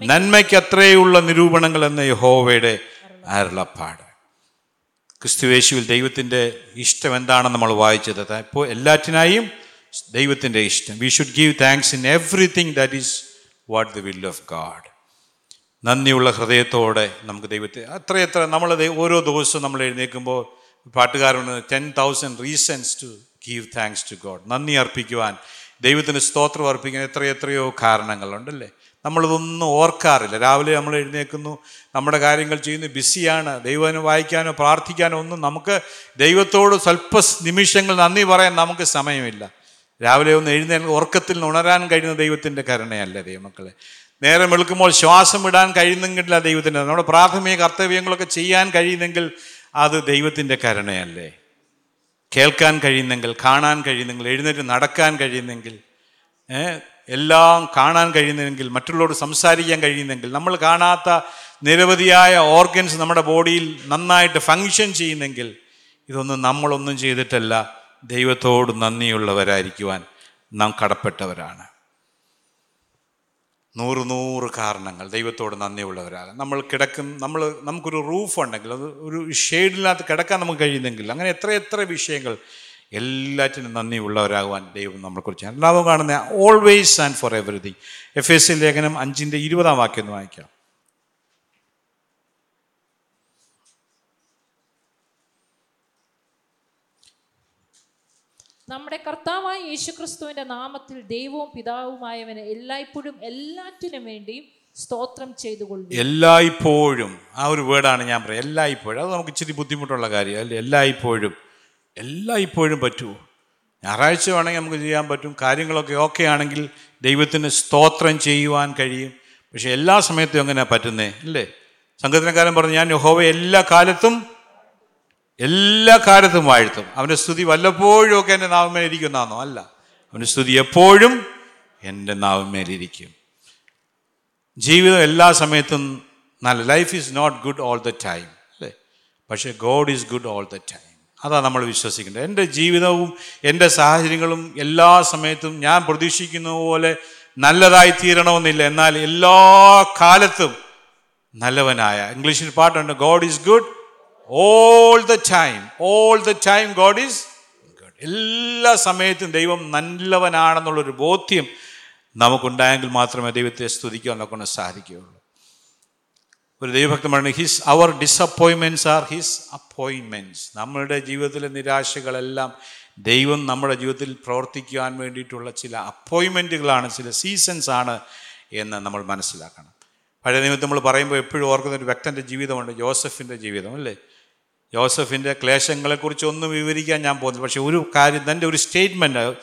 നന്മയ്ക്ക് അത്രയുള്ള നിരൂപണങ്ങൾ എന്ന യഹോവയുടെ അരുളപ്പാട്. ക്രിസ്തുവേശുവിൽ ദൈവത്തിന്റെ ഇഷ്ടം എന്താണെന്ന് നമ്മൾ വായിച്ചത്. ഇപ്പോൾ എല്ലാറ്റിനായും ദൈവത്തിന്റെ ഇഷ്ടം. We should give thanks in everything that is what the will of God നന്ദിയുള്ള ഹൃദയത്തോടെ നമുക്ക് ദൈവത്തെ അത്രയെത്ര നമ്മൾ ഓരോ ദിവസവും നമ്മൾ എഴുന്നേൽക്കുമ്പോൾ പാട്ടുകാരുണ്ട് ten thousand reasons to give thanks to God നന്ദി അർപ്പിക്കുവാൻ ദൈവത്തിന് സ്തോത്രം അർപ്പിക്കാൻ എത്രയെത്രയോ കാരണങ്ങളുണ്ടല്ലേ? നമ്മളിതൊന്നും ഓർക്കാറില്ല. രാവിലെ നമ്മൾ എഴുന്നേൽക്കുന്നു നമ്മുടെ കാര്യങ്ങൾ ചെയ്യുന്നു ബിസിയാണ്. ദൈവത്തിന് വായിക്കാനോ പ്രാർത്ഥിക്കാനോ ഒന്നും നമുക്ക് ദൈവത്തോട് സ്വല്പ നിമിഷങ്ങൾ നന്ദി പറയാൻ നമുക്ക് സമയമില്ല. രാവിലെ ഒന്ന് എഴുന്നേൽ ഉറക്കത്തിൽ ഉണരാൻ കഴിയുന്ന ദൈവത്തിന്റെ കരുണയല്ല ദൈവമക്കളെ? നേരം വെളുക്കുമ്പോൾ ശ്വാസം വിടാൻ കഴിയുന്നെങ്കിലല്ല ദൈവത്തിന്റെ നമ്മുടെ പ്രാഥമിക കർത്തവ്യങ്ങളൊക്കെ ചെയ്യാൻ കഴിയുന്നെങ്കിൽ അത് ദൈവത്തിന്റെ കരുണയല്ലേ? കേൾക്കാൻ കഴിയുന്നെങ്കിൽ കാണാൻ കഴിയുന്നെങ്കിൽ എഴുന്നേറ്റ് നടക്കാൻ കഴിയുന്നെങ്കിൽ എല്ലാം കാണാൻ കഴിയുന്നെങ്കിൽ മറ്റുള്ളവരോട് സംസാരിക്കാൻ കഴിയുന്നെങ്കിൽ നമ്മൾ കാണാത്ത നിരവധിയായ ഓർഗൻസ് നമ്മുടെ ബോഡിയിൽ നന്നായിട്ട് ഫങ്ഷൻ ചെയ്യുന്നെങ്കിൽ ഇതൊന്നും നമ്മളൊന്നും ചെയ്തിട്ടല്ല. ദൈവത്തോട് നന്ദിയുള്ളവരായിരിക്കുവാൻ നാം കടപ്പെട്ടവരാണ്. നൂറ് നൂറ് കാരണങ്ങൾ. ദൈവത്തോട് നന്ദിയുള്ളവരാകാം നമ്മൾ കിടക്കും നമ്മൾ നമുക്കൊരു റൂഫ് ഉണ്ടെങ്കിൽ അത് ഒരു ഷെയ്ഡിനകത്ത് കിടക്കാൻ നമുക്ക് കഴിയുന്നെങ്കിൽ അങ്ങനെ എത്ര എത്ര വിഷയങ്ങൾ എല്ലാറ്റിനും നന്ദിയുള്ളവരാകുവാൻ ദൈവം നമ്മളെക്കുറിച്ച് എല്ലാവരും കാണുന്ന always and for everything Ephesians ലേഖനം അഞ്ചിന്റെ ഇരുപതാം വാക്യം വായിക്കാം. നമ്മുടെ കർത്താവായ യേശുക്രിസ്തുവിന്റെ നാമത്തിൽ ദൈവവും പിതാവുമായവന് എല്ലായ്പ്പോഴും എല്ലാറ്റിനും വേണ്ടിയും സ്തോത്രം ചെയ്തുകൊള്ളു എല്ലായ്പ്പോഴും ആ ഒരു വേർഡാണ് ഞാൻ പറയാം എല്ലായ്പ്പോഴും. അത് നമുക്ക് ഇച്ചിരി ബുദ്ധിമുട്ടുള്ള കാര്യം അല്ലേ? എല്ലായ്പ്പോഴും എല്ലായ്പ്പോഴും പറ്റുമോ ഞായറാഴ്ച വേണമെങ്കിൽ നമുക്ക് ചെയ്യാൻ പറ്റും. കാര്യങ്ങളൊക്കെ ഓക്കെ ആണെങ്കിൽ ദൈവത്തിന് സ്തോത്രം ചെയ്യുവാൻ കഴിയും. പക്ഷെ എല്ലാ സമയത്തും അങ്ങനെ പറ്റുന്നേ? അല്ലേ? സംഘത്തിനക്കാരൻ പറഞ്ഞു ഞാൻ യഹോവ എല്ലാ കാലത്തും എല്ലാ കാലത്തും വാഴ്ത്തും. അവന്റെ സ്തുതി വല്ലപ്പോഴും ഒക്കെ എന്റെ നാവുമേലിരിക്കുന്നതാണോ അല്ല. അവന്റെ സ്തുതി എപ്പോഴും എന്റെ നാവുമേലിരിക്കും ജീവിതം എല്ലാ സമയത്തും നല്ല. Life is not good all the time അല്ലേ? പക്ഷേ God is good all the time അതാണ് നമ്മൾ വിശ്വസിക്കേണ്ടത്. എന്റെ ജീവിതവും എന്റെ സാഹചര്യങ്ങളും എല്ലാ സമയത്തും ഞാൻ പ്രതീക്ഷിക്കുന്ന പോലെ നല്ലതായി തീരണമെന്നില്ല. എന്നാൽ എല്ലാ കാലത്തും നല്ലവനായ. ഇംഗ്ലീഷിൽ പാട്ടുണ്ട് God is good all the time all the time God is good എല്ലാ സമയത്തും ദൈവം നല്ലവനാണെന്നുള്ളൊരു ബോധ്യം നമുക്കുണ്ടായെങ്കിൽ മാത്രമേ ദൈവത്തെ സ്തുതിക്കാൻ ഒന്ന് സാധിക്കുകയുള്ളൂ. ഒരു ദൈവഭക്തൻ പറഞ്ഞു his our disappointments are his appointments നമ്മളുടെ ജീവിതത്തിലെ നിരാശകളെല്ലാം ദൈവം നമ്മുടെ ജീവിതത്തിൽ പ്രവർത്തിക്കുവാൻ വേണ്ടിയിട്ടുള്ള ചില അപ്പോയിൻമെന്റുകളാണ് ചില സീസൺസ് ആണ് എന്ന് നമ്മൾ മനസ്സിലാക്കണം. പഴയ നിമിത്തം നമ്മൾ പറയുമ്പോൾ എപ്പോഴും ഓർക്കുന്ന ഒരു വ്യക്തന്റെ ജീവിതമുണ്ട് ജോസഫിന്റെ ജീവിതം അല്ലേ? ജോസഫിന്റെ ക്ലേശങ്ങളെക്കുറിച്ച് ഒന്നും വിവരിക്കാൻ ഞാൻ പോകുന്നില്ല. പക്ഷേ ഒരു കാര്യം തന്റെ ഒരു statement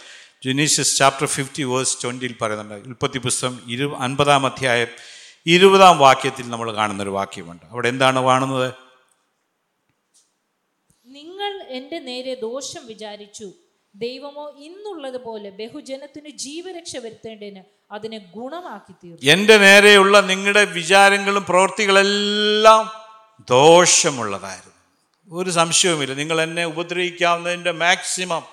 Genesis chapter fifty verse ട്വന്റിയിൽ പറയുന്നുണ്ട്. ഉൽപ്പത്തി പുസ്തകം ഇരു അൻപതാം അധ്യായം ഇരുപതാം വാക്യത്തിൽ നമ്മൾ കാണുന്നൊരു വാക്യമുണ്ട്. അവിടെ എന്താണ് കാണുന്നത്? നിങ്ങൾ എന്റെ നേരെ ദോഷം വിചാരിച്ചു. ദൈവമോ ഇന്നുള്ളതുപോലെ ബഹുജനത്തിന് ജീവരക്ഷ വരുത്തേണ്ടതിന് അതിനെ ഗുണമാക്കി തീർന്നു എന്റെ നേരെയുള്ള നിങ്ങളുടെ വിചാരങ്ങളും പ്രവൃത്തികളെല്ലാം ദോഷമുള്ളതായിരുന്നു. ഒരു സംശയവുമില്ല. നിങ്ങൾ എന്നെ ഉപദ്രവിക്കാവുന്നതിന്റെ മാക്സിമം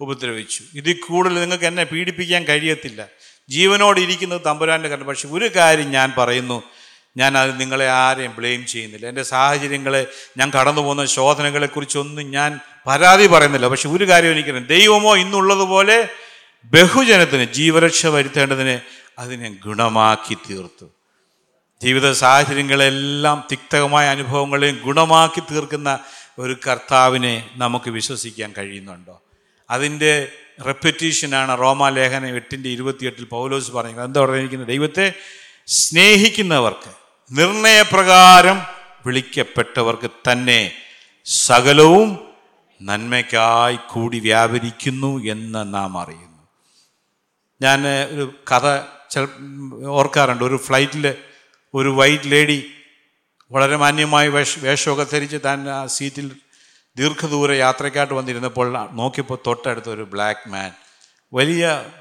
ഉപദ്രവിച്ചു. ഇതിൽ കൂടുതൽ നിങ്ങൾക്ക് എന്നെ പീഡിപ്പിക്കാൻ കഴിയത്തില്ല. ജീവനോട് ഇരിക്കുന്നത് തമ്പുരാന്റെ കാരണം പക്ഷെ ഒരു കാര്യം ഞാൻ പറയുന്നു. ഞാൻ അത് നിങ്ങളെ ആരെയും ബ്ലെയിം ചെയ്യുന്നില്ല. എന്റെ സാഹചര്യങ്ങളെ ഞാൻ കടന്നു പോകുന്ന ശോധനകളെക്കുറിച്ചൊന്നും ഞാൻ പരാതി പറയുന്നില്ല. പക്ഷെ ഒരു കാര്യം എനിക്കറിയാം. ദൈവമോ ഇന്നുള്ളതുപോലെ ബഹുജനത്തിന് ജീവരക്ഷ വരുത്തേണ്ടതിന് അതിനെ ഗുണമാക്കി തീർത്തു. ജീവിത സാഹചര്യങ്ങളെല്ലാം തിക്തകമായ അനുഭവങ്ങളെയും ഗുണമാക്കി തീർക്കുന്ന ഒരു കർത്താവിനെ നമുക്ക് വിശ്വസിക്കാൻ കഴിയുന്നുണ്ടോ? അതിന്റെ റെപ്പറ്റീഷനാണ് റോമാലേഖനം എട്ടിന്റെ ഇരുപത്തിയെട്ടിൽ പൗലോസ് പറയുന്നത്. എന്താ പറഞ്ഞിരിക്കുന്നത്? ദൈവത്തെ സ്നേഹിക്കുന്നവർക്ക് നിർണയപ്രകാരം വിളിക്കപ്പെട്ടവർക്ക് തന്നെ സകലവും നന്മയ്ക്കായി കൂടി വ്യാപരിക്കുന്നു എന്ന് നാം അറിയുന്നു. ഞാൻ ഒരു കഥ ചില ഓർക്കാറുണ്ട്. ഒരു ഫ്ലൈറ്റിൽ ഒരു വൈറ്റ് ലേഡി വളരെ മാന്യമായി വേഷ വേഷമൊക്കെ ധരിച്ച് താൻ ആ സീറ്റിൽ ദീർഘദൂര യാത്രയ്ക്കായിട്ട് വന്നിരുന്നപ്പോൾ നോക്കിയപ്പോൾ തൊട്ടടുത്ത് ഒരു ബ്ലാക്ക് മാൻ. വലിയ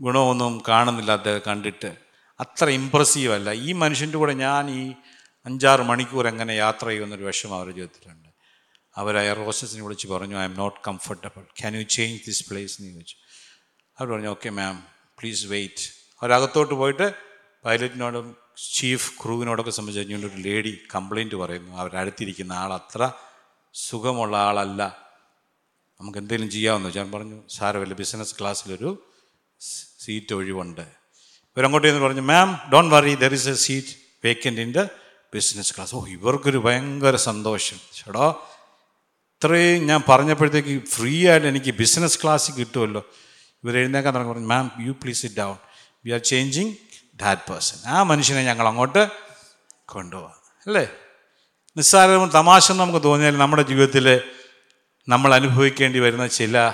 ഗുണമൊന്നും കാണുന്നില്ല അദ്ദേഹം കണ്ടിട്ട്. അത്ര ഇമ്പ്രസീവ് അല്ല. ഈ മനുഷ്യന്റെ കൂടെ ഞാൻ ഈ അഞ്ചാറ് മണിക്കൂർ എങ്ങനെ യാത്ര ചെയ്യുമെന്നൊരു വിഷമം അവർ ജീവിതത്തിലുണ്ട്. അവർ എയർ ഹോസ്റ്റസിനെ വിളിച്ച് പറഞ്ഞു I'm not comfortable can you change this place എന്ന് ചോദിച്ചു. അവർ പറഞ്ഞു ഓക്കെ മാം പ്ലീസ് വെയിറ്റ് അവരകത്തോട്ട് പോയിട്ട് പൈലറ്റിനോടും ചീഫ് ക്രൂവിനോടൊക്കെ സംബന്ധിച്ച് കഴിഞ്ഞാൽ ഒരു ലേഡി കംപ്ലൈന്റ് പറയുന്നു. അവരടുത്തിരിക്കുന്ന ആൾ അത്ര സുഖമുള്ള ആളല്ല. നമുക്ക് എന്തെങ്കിലും ചെയ്യാമെന്ന് ഞാൻ പറഞ്ഞു സാരമില്ല ബിസിനസ് ക്ലാസ്സിലൊരു സീറ്റ് ഒഴിവുണ്ട്. ഇവരങ്ങോട്ട് ചെന്ന് പറഞ്ഞു ma'am don't worry there is a seat vacant in the business class oh ഇവർക്കൊരു ഭയങ്കര സന്തോഷം. ചേടാ ഇത്രയും ഞാൻ പറഞ്ഞപ്പോഴത്തേക്ക് ഫ്രീ ആയിട്ട് എനിക്ക് ബിസിനസ് ക്ലാസ് കിട്ടുമല്ലോ. ഇവർ എഴുന്നേക്കാൻ തുടങ്ങി പറഞ്ഞു ma'am you please it down we are changing that person ആ മനുഷ്യനെ ഞങ്ങൾ അങ്ങോട്ട് കൊണ്ടുപോകാം അല്ലേ? നിസ്സാരവും തമാശ നമുക്ക് തോന്നിയാൽ നമ്മുടെ ജീവിതത്തിൽ നമ്മൾ അനുഭവിക്കേണ്ടി വരുന്ന ചില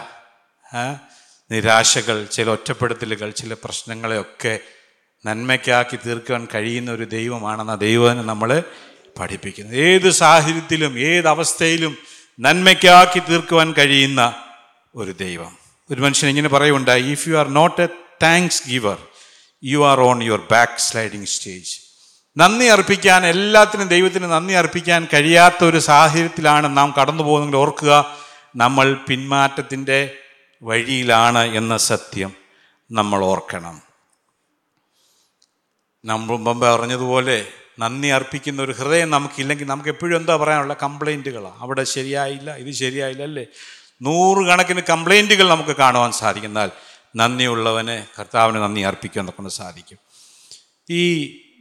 നിരാശകൾ ചില ഒറ്റപ്പെടുത്തലുകൾ ചില പ്രശ്നങ്ങളെയൊക്കെ നന്മയ്ക്കാക്കി തീർക്കാൻ കഴിയുന്ന ഒരു ദൈവമാണെന്ന ദൈവം നമ്മൾ പഠിപ്പിക്കുന്നത് ഏത് സാഹചര്യത്തിലും ഏത് അവസ്ഥയിലും നന്മയ്ക്കാക്കി തീർക്കുവാൻ കഴിയുന്ന ഒരു ദൈവം. ഒരു മനുഷ്യൻ ഇങ്ങനെ പറയുണ്ടായി if you are not a thanks giver you are on your back sliding stage നന്ദി അർപ്പിക്കാൻ എല്ലാത്തിനും ദൈവത്തിന് നന്ദി അർപ്പിക്കാൻ കഴിയാത്ത ഒരു സാഹചര്യത്തിലാണ് നാം കടന്നു പോകുന്നെങ്കിൽ ഓർക്കുക നമ്മൾ പിന്മാറ്റത്തിന്റെ വഴിയിലാണ് എന്ന സത്യം നമ്മൾ ഓർക്കണം. നമ്മൾ മുമ്പ് പറഞ്ഞതുപോലെ നന്ദി അർപ്പിക്കുന്ന ഒരു ഹൃദയം നമുക്കില്ലെങ്കിൽ നമുക്ക് എപ്പോഴും എന്താ പറയാനുള്ള? കംപ്ലൈന്റുകളാണ് അവിടെ ശരിയായില്ല ഇത് ശരിയായില്ല അല്ലേ? നൂറുകണക്കിന് കംപ്ലൈന്റുകൾ നമുക്ക് കാണുവാൻ സാധിക്കുന്നാൽ നന്ദിയുള്ളവന് കർത്താവിന് നന്ദി അർപ്പിക്കാൻ കൊണ്ട് സാധിക്കും. ഈ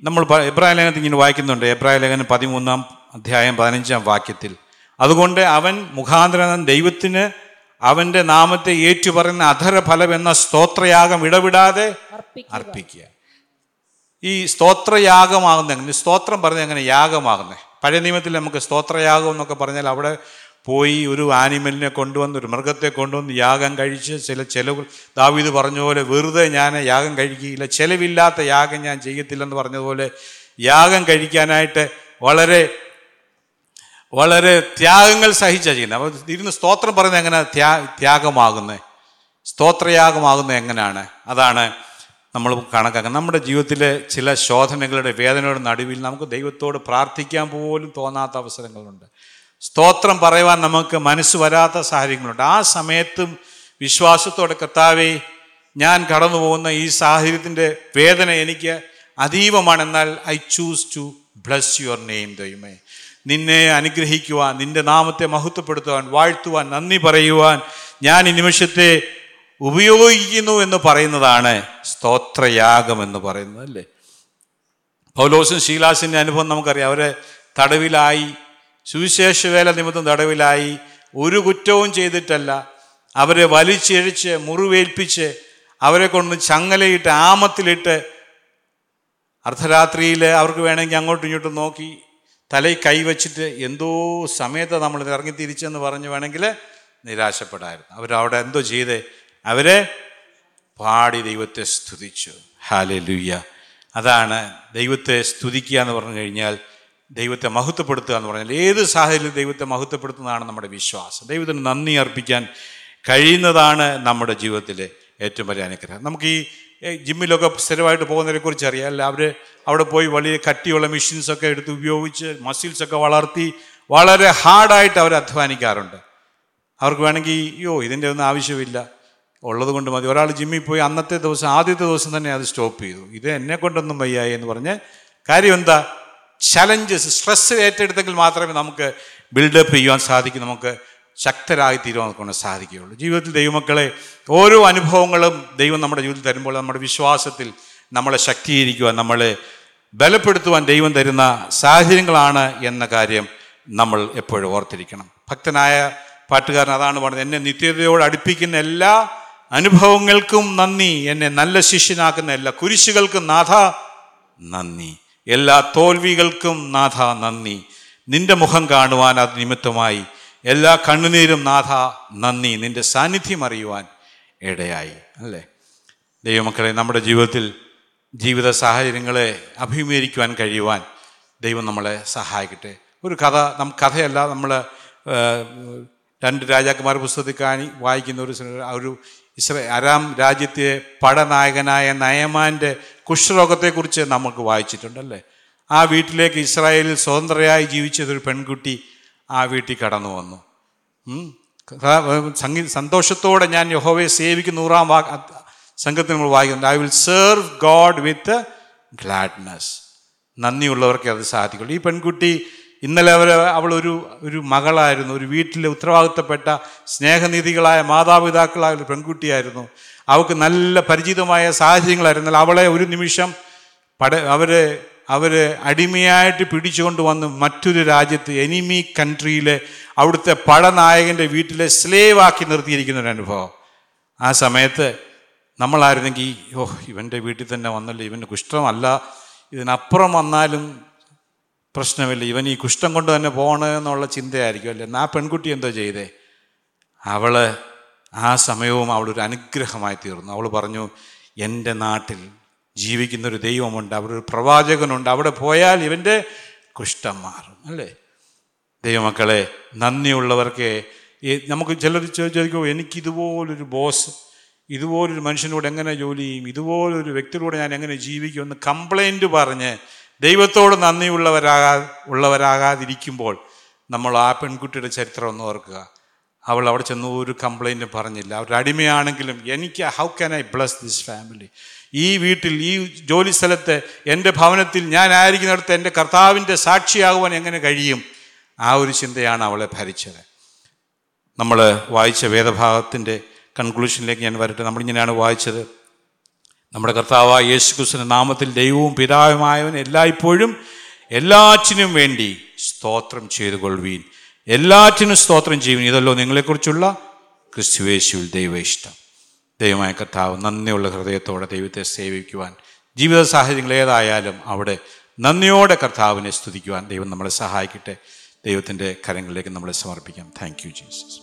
നമ്മൾ എബ്രാഹിം ലേഖനത്തിൽ ഇങ്ങനെ വായിക്കുന്നുണ്ട്. എബ്രാഹിം ലേഖനം പതിമൂന്നാം അധ്യായം പതിനഞ്ചാം വാക്യത്തിൽ. അതുകൊണ്ട് അവൻ മുഖാന്തരം ദൈവത്തിന് അവന്റെ നാമത്തെ ഏറ്റുപറയുന്ന അധരഫലം എന്ന സ്തോത്രയാഗം ഇടവിടാതെ അർപ്പിക്കുക. ഈ സ്തോത്രയാഗമാകുന്ന സ്തോത്രം പറഞ്ഞ എങ്ങനെ യാഗമാകുന്നത് പഴയ നിയമത്തിൽ നമുക്ക് സ്തോത്രയാഗം എന്നൊക്കെ പറഞ്ഞാൽ അവിടെ പോയി ഒരു ആനിമലിനെ കൊണ്ടുവന്ന് ഒരു മൃഗത്തെ കൊണ്ടുവന്ന് യാഗം കഴിച്ച് ചില ചെലവ്. ദാവീദ് പറഞ്ഞ പോലെ വെറുതെ ഞാൻ യാഗം കഴിക്കുകയില്ല. ചിലവില്ലാത്ത യാഗം ഞാൻ ചെയ്യത്തില്ലെന്ന് പറഞ്ഞതുപോലെ യാഗം കഴിക്കാനായിട്ട് വളരെ വളരെ ത്യാഗങ്ങൾ സഹിച്ച ചെയ്യുന്നത്. അപ്പോൾ ഇരുന്ന് സ്തോത്രം പറയുന്നത് എങ്ങനെ? ത്യാ ത്യാഗമാകുന്നത്. സ്തോത്രയാഗമാകുന്നത് എങ്ങനെയാണ് അതാണ് നമ്മൾ കണക്കാക്കുന്നത്. നമ്മുടെ ജീവിതത്തിലെ ചില ശോധനകളുടെ വേദനയുടെ നടുവിൽ നമുക്ക് ദൈവത്തോട് പ്രാർത്ഥിക്കാൻ പോലും തോന്നാത്ത അവസരങ്ങളുണ്ട്. സ്തോത്രം പറയുവാൻ നമുക്ക് മനസ്സ് വരാത്ത സാഹചര്യങ്ങളുണ്ട്. ആ സമയത്തും വിശ്വാസത്തോടെ കർത്താവേ ഞാൻ കടന്നു പോകുന്ന ഈ സാഹചര്യത്തിന്റെ വേദന എനിക്ക് അതീവമാണെന്നാൽ I choose to bless your name ദൈവമേ. നിന്നെ അനുഗ്രഹിക്കുവാൻ നിന്റെ നാമത്തെ മഹത്വപ്പെടുത്തുവാൻ വാഴ്ത്തുവാൻ നന്ദി പറയുവാൻ ഞാൻ ഈ നിമിഷത്തെ ഉപയോഗിക്കുന്നു എന്ന് പറയുന്നതാണ് സ്തോത്രയാഗം എന്ന് പറയുന്നത് അല്ലേ? പൗലോസും ശീലാസിന്റെ അനുഭവം നമുക്കറിയാം. അവരെ തടവിലായി സുവിശേഷ വേല നിമിത്തം തടവിലായി ഒരു കുറ്റവും ചെയ്തിട്ടല്ല. അവരെ വലിച്ചിഴച്ച് മുറിവേൽപ്പിച്ച് അവരെ കൊണ്ട് ചങ്ങലയിട്ട് ആമത്തിലിട്ട് അർദ്ധരാത്രിയിൽ അവർക്ക് വേണമെങ്കിൽ അങ്ങോട്ടും ഇങ്ങോട്ടും നോക്കി തലയിൽ കൈവച്ചിട്ട് എന്തോ സമയത്ത് നമ്മൾ ഇറങ്ങി തിരിച്ചെന്ന് പറഞ്ഞു വേണമെങ്കിൽ നിരാശപ്പെടായിരുന്നു. അവരവിടെ എന്തോ ചെയ്തേ? അവരെ പാടി ദൈവത്തെ സ്തുതിച്ചു. ഹാലെ ലുയ്യ അതാണ് ദൈവത്തെ സ്തുതിക്കുക എന്ന് പറഞ്ഞു കഴിഞ്ഞാൽ ദൈവത്തെ മഹത്വപ്പെടുത്തുക എന്ന് പറഞ്ഞാൽ ഏത് സാഹചര്യത്തിലും ദൈവത്തെ മഹത്വപ്പെടുത്തുന്നതാണ് നമ്മുടെ വിശ്വാസം. ദൈവത്തിന് നന്ദി അർപ്പിക്കാൻ കഴിയുന്നതാണ് നമ്മുടെ ജീവിതത്തിലെ ഏറ്റവും വലിയ അനുഗ്രഹം. നമുക്ക് ഈ ജിമ്മിലൊക്കെ സ്ഥിരമായിട്ട് പോകുന്നതിനെ കുറിച്ച് അറിയാം. അല്ല അവർ അവിടെ പോയി വലിയ കട്ടിയുള്ള മെഷീൻസൊക്കെ എടുത്ത് ഉപയോഗിച്ച് മസിൽസൊക്കെ വളർത്തി വളരെ ഹാർഡായിട്ട് അവർ അധ്വാനിക്കാറുണ്ട്. അവർക്ക് വേണമെങ്കിൽ അയ്യോ ഇതിന്റെ ഒന്നും ആവശ്യമില്ല. ഉള്ളത് കൊണ്ട് മതി. ഒരാൾ ജിമ്മിൽ പോയി അന്നത്തെ ദിവസം ആദ്യത്തെ ദിവസം തന്നെ അത് സ്റ്റോപ്പ് ചെയ്തു. ഇത് എന്നെ കൊണ്ടൊന്നും വയ്യായി എന്ന് പറഞ്ഞ് കാര്യം എന്താ? ചലഞ്ചസ് സ്ട്രെസ് ഏറ്റെടുത്തെങ്കിൽ മാത്രമേ നമുക്ക് ബിൽഡപ്പ് ചെയ്യുവാൻ സാധിക്കൂ നമുക്ക് ശക്തരായി തീരുവാൻ കൊണ്ട് സാധിക്കുകയുള്ളൂ. ജീവിതത്തിൽ ദൈവമക്കളെ ഓരോ അനുഭവങ്ങളും ദൈവം നമ്മുടെ ജീവിതത്തിൽ തരുമ്പോൾ നമ്മുടെ വിശ്വാസത്തിൽ നമ്മളെ ശക്തീകരിക്കുവാൻ നമ്മളെ ബലപ്പെടുത്തുവാൻ ദൈവം തരുന്ന സാഹചര്യങ്ങളാണ് എന്ന കാര്യം നമ്മൾ എപ്പോഴും ഓർത്തിരിക്കണം. ഭക്തനായ പാട്ടുകാരൻ അതാണ് പറഞ്ഞത് എന്നെ നിത്യതയോട് അടുപ്പിക്കുന്ന എല്ലാ അനുഭവങ്ങൾക്കും നന്ദി. എന്നെ നല്ല ശിഷ്യനാക്കുന്ന എല്ലാ കുരിശുകൾക്കും നാഥ നന്ദി. എല്ലാ തോൽവികൾക്കും നാഥ നന്ദി. നിന്റെ മുഖം കാണുവാൻ അത് നിമിത്തമായി. എല്ലാ കണ്ണുനീരും നാഥ നന്ദി. നിന്റെ സാന്നിധ്യം അറിയുവാൻ ഇടയായി. അല്ലേ? ദൈവമക്കളെ നമ്മുടെ ജീവിതത്തിൽ ജീവിത സാഹചര്യങ്ങളെ അഭിമുഖീകരിക്കുവാൻ കഴിയുവാൻ ദൈവം നമ്മളെ സഹായിക്കട്ടെ. ഒരു കഥ നം കഥയല്ല നമ്മൾ രണ്ട് രാജാക്കന്മാർ പുസ്തകത്തിൽ കാണി വായിക്കുന്ന ഒരു ഒരു ഇസ്ര അരാം രാജ്യത്തെ പടനായകനായ നയമാന്റെ കുഷ്ഠരോഗത്തെക്കുറിച്ച് നമുക്ക് വായിച്ചിട്ടുണ്ടല്ലേ? ആ വീട്ടിലേക്ക് ഇസ്രായേലിൽ സ്വതന്ത്രയായി ജീവിച്ചതൊരു പെൺകുട്ടി ആ വീട്ടിൽ കടന്നു വന്നു. സംഗീത സംഗീ സന്തോഷത്തോടെ ഞാൻ യഹോവയെ സേവിക്കുന്ന നൂറാം വാ സംഘത്തിൽ നമ്മൾ വായിക്കുന്നുണ്ട്. I will serve God with gladness നന്ദിയുള്ളവർക്ക് അത് സാധിക്കുള്ളൂ. ഈ പെൺകുട്ടി ഇന്നലെ അവർ അവളൊരു ഒരു മകളായിരുന്നു. ഒരു വീട്ടിലെ ഉത്തരവാദിത്തപ്പെട്ട സ്നേഹനിധികളായ മാതാപിതാക്കളായ ഒരു പെൺകുട്ടിയായിരുന്നു. അവൾക്ക് നല്ല പരിചിതമായ സാഹചര്യങ്ങളായിരുന്നാൽ അവളെ ഒരു നിമിഷം പട അവരെ അവരെ അടിമയായിട്ട് പിടിച്ചുകൊണ്ട് വന്ന് മറ്റൊരു രാജ്യത്ത് എനിമി കൺട്രിയിലെ അവിടുത്തെ പടനായകന്റെ വീട്ടിലെ സ്ലേവ് ആക്കി നിർത്തിയിരിക്കുന്ന ഒരു അനുഭവം. ആ സമയത്ത് നമ്മളായിരുന്നെങ്കിൽ ഓ ഇവന്റെ വീട്ടിൽ തന്നെ വന്നല്ലോ ഇവന്റെ കുഷ്ഠമല്ല ഇതിനപ്പുറം വന്നാലും പ്രശ്നമില്ല ഇവൻ ഈ കുഷ്ഠം കൊണ്ട് തന്നെ പോകണമെന്നുള്ള ചിന്തയായിരിക്കും അല്ലേ? ആ പെൺകുട്ടി എന്തോ ചെയ്തേ? അവൾ ആ സമയവും അവളൊരു അനുഗ്രഹമായി തീർന്നു. അവൾ പറഞ്ഞു എന്റെ നാട്ടിൽ ജീവിക്കുന്നൊരു ദൈവമുണ്ട് അവിടെ ഒരു പ്രവാചകനുണ്ട് അവിടെ പോയാൽ ഇവന്റെ കുഷ്ഠം മാറും. അല്ലേ? ദൈവമക്കളെ നന്ദിയുള്ളവർക്ക് നമുക്ക് ചിലർ ചോദിക്കുമോ എനിക്കിതുപോലൊരു ബോസ് ഇതുപോലൊരു മനുഷ്യനോട് എങ്ങനെ ജോലി ചെയ്യും? ഇതുപോലൊരു വ്യക്തിയോട് ഞാൻ എങ്ങനെ ജീവിക്കും? എന്ന് കംപ്ലൈന്റ് പറഞ്ഞ് ദൈവത്തോട് നന്ദിയുള്ളവരാകാ ഉള്ളവരാകാതിരിക്കുമ്പോൾ നമ്മൾ ആ പെൺകുട്ടിയുടെ ചരിത്രം ഒന്ന് ഓർക്കുക. അവൾ അവിടെ ചെന്ന് ഒരു കംപ്ലൈന്റും പറഞ്ഞില്ല. അവരുടെ അടിമയാണെങ്കിലും എനിക്ക് how can I bless this family ഈ വീട്ടിൽ ഈ ജോലി സ്ഥലത്ത് എന്റെ ഭവനത്തിൽ ഞാൻ ആയിരിക്കുന്നിടത്ത് എന്റെ കർത്താവിന്റെ സാക്ഷിയാകുവാൻ എങ്ങനെ കഴിയും? ആ ഒരു ചിന്തയാണ് അവളെ ഭരിച്ചത്. നമ്മൾ വായിച്ച വേദഭാഗത്തിന്റെ കൺക്ലൂഷനിലേക്ക് ഞാൻ വരട്ടെ. നമ്മളിങ്ങനെയാണ് വായിച്ചത്. നമ്മുടെ കർത്താവ് യേശു ക്രിസ്തുവിന്റെ നാമത്തിൽ ദൈവവും പിതാവുമായവൻ എല്ലായ്പ്പോഴും എല്ലാറ്റിനും വേണ്ടി സ്തോത്രം ചെയ്തു കൊള്ളുവീൻ എല്ലാറ്റിനും സ്തോത്രം ചെയ്യും ഇതല്ലോ നിങ്ങളെക്കുറിച്ചുള്ള ക്രിസ്തുവേശുവിൽ ദൈവ ഇഷ്ടം ദൈവമായ കർത്താവ് നന്ദിയുള്ള ഹൃദയത്തോടെ ദൈവത്തെ സേവിക്കുവാൻ ജീവിത സാഹചര്യങ്ങൾ ഏതായാലും അവിടെ നന്ദിയോടെ കർത്താവിനെ സ്തുതിക്കുവാൻ ദൈവം നമ്മളെ സഹായിക്കട്ടെ. ദൈവത്തിന്റെ കരങ്ങളിലേക്ക് നമ്മളെ സമർപ്പിക്കാം. Thank you Jesus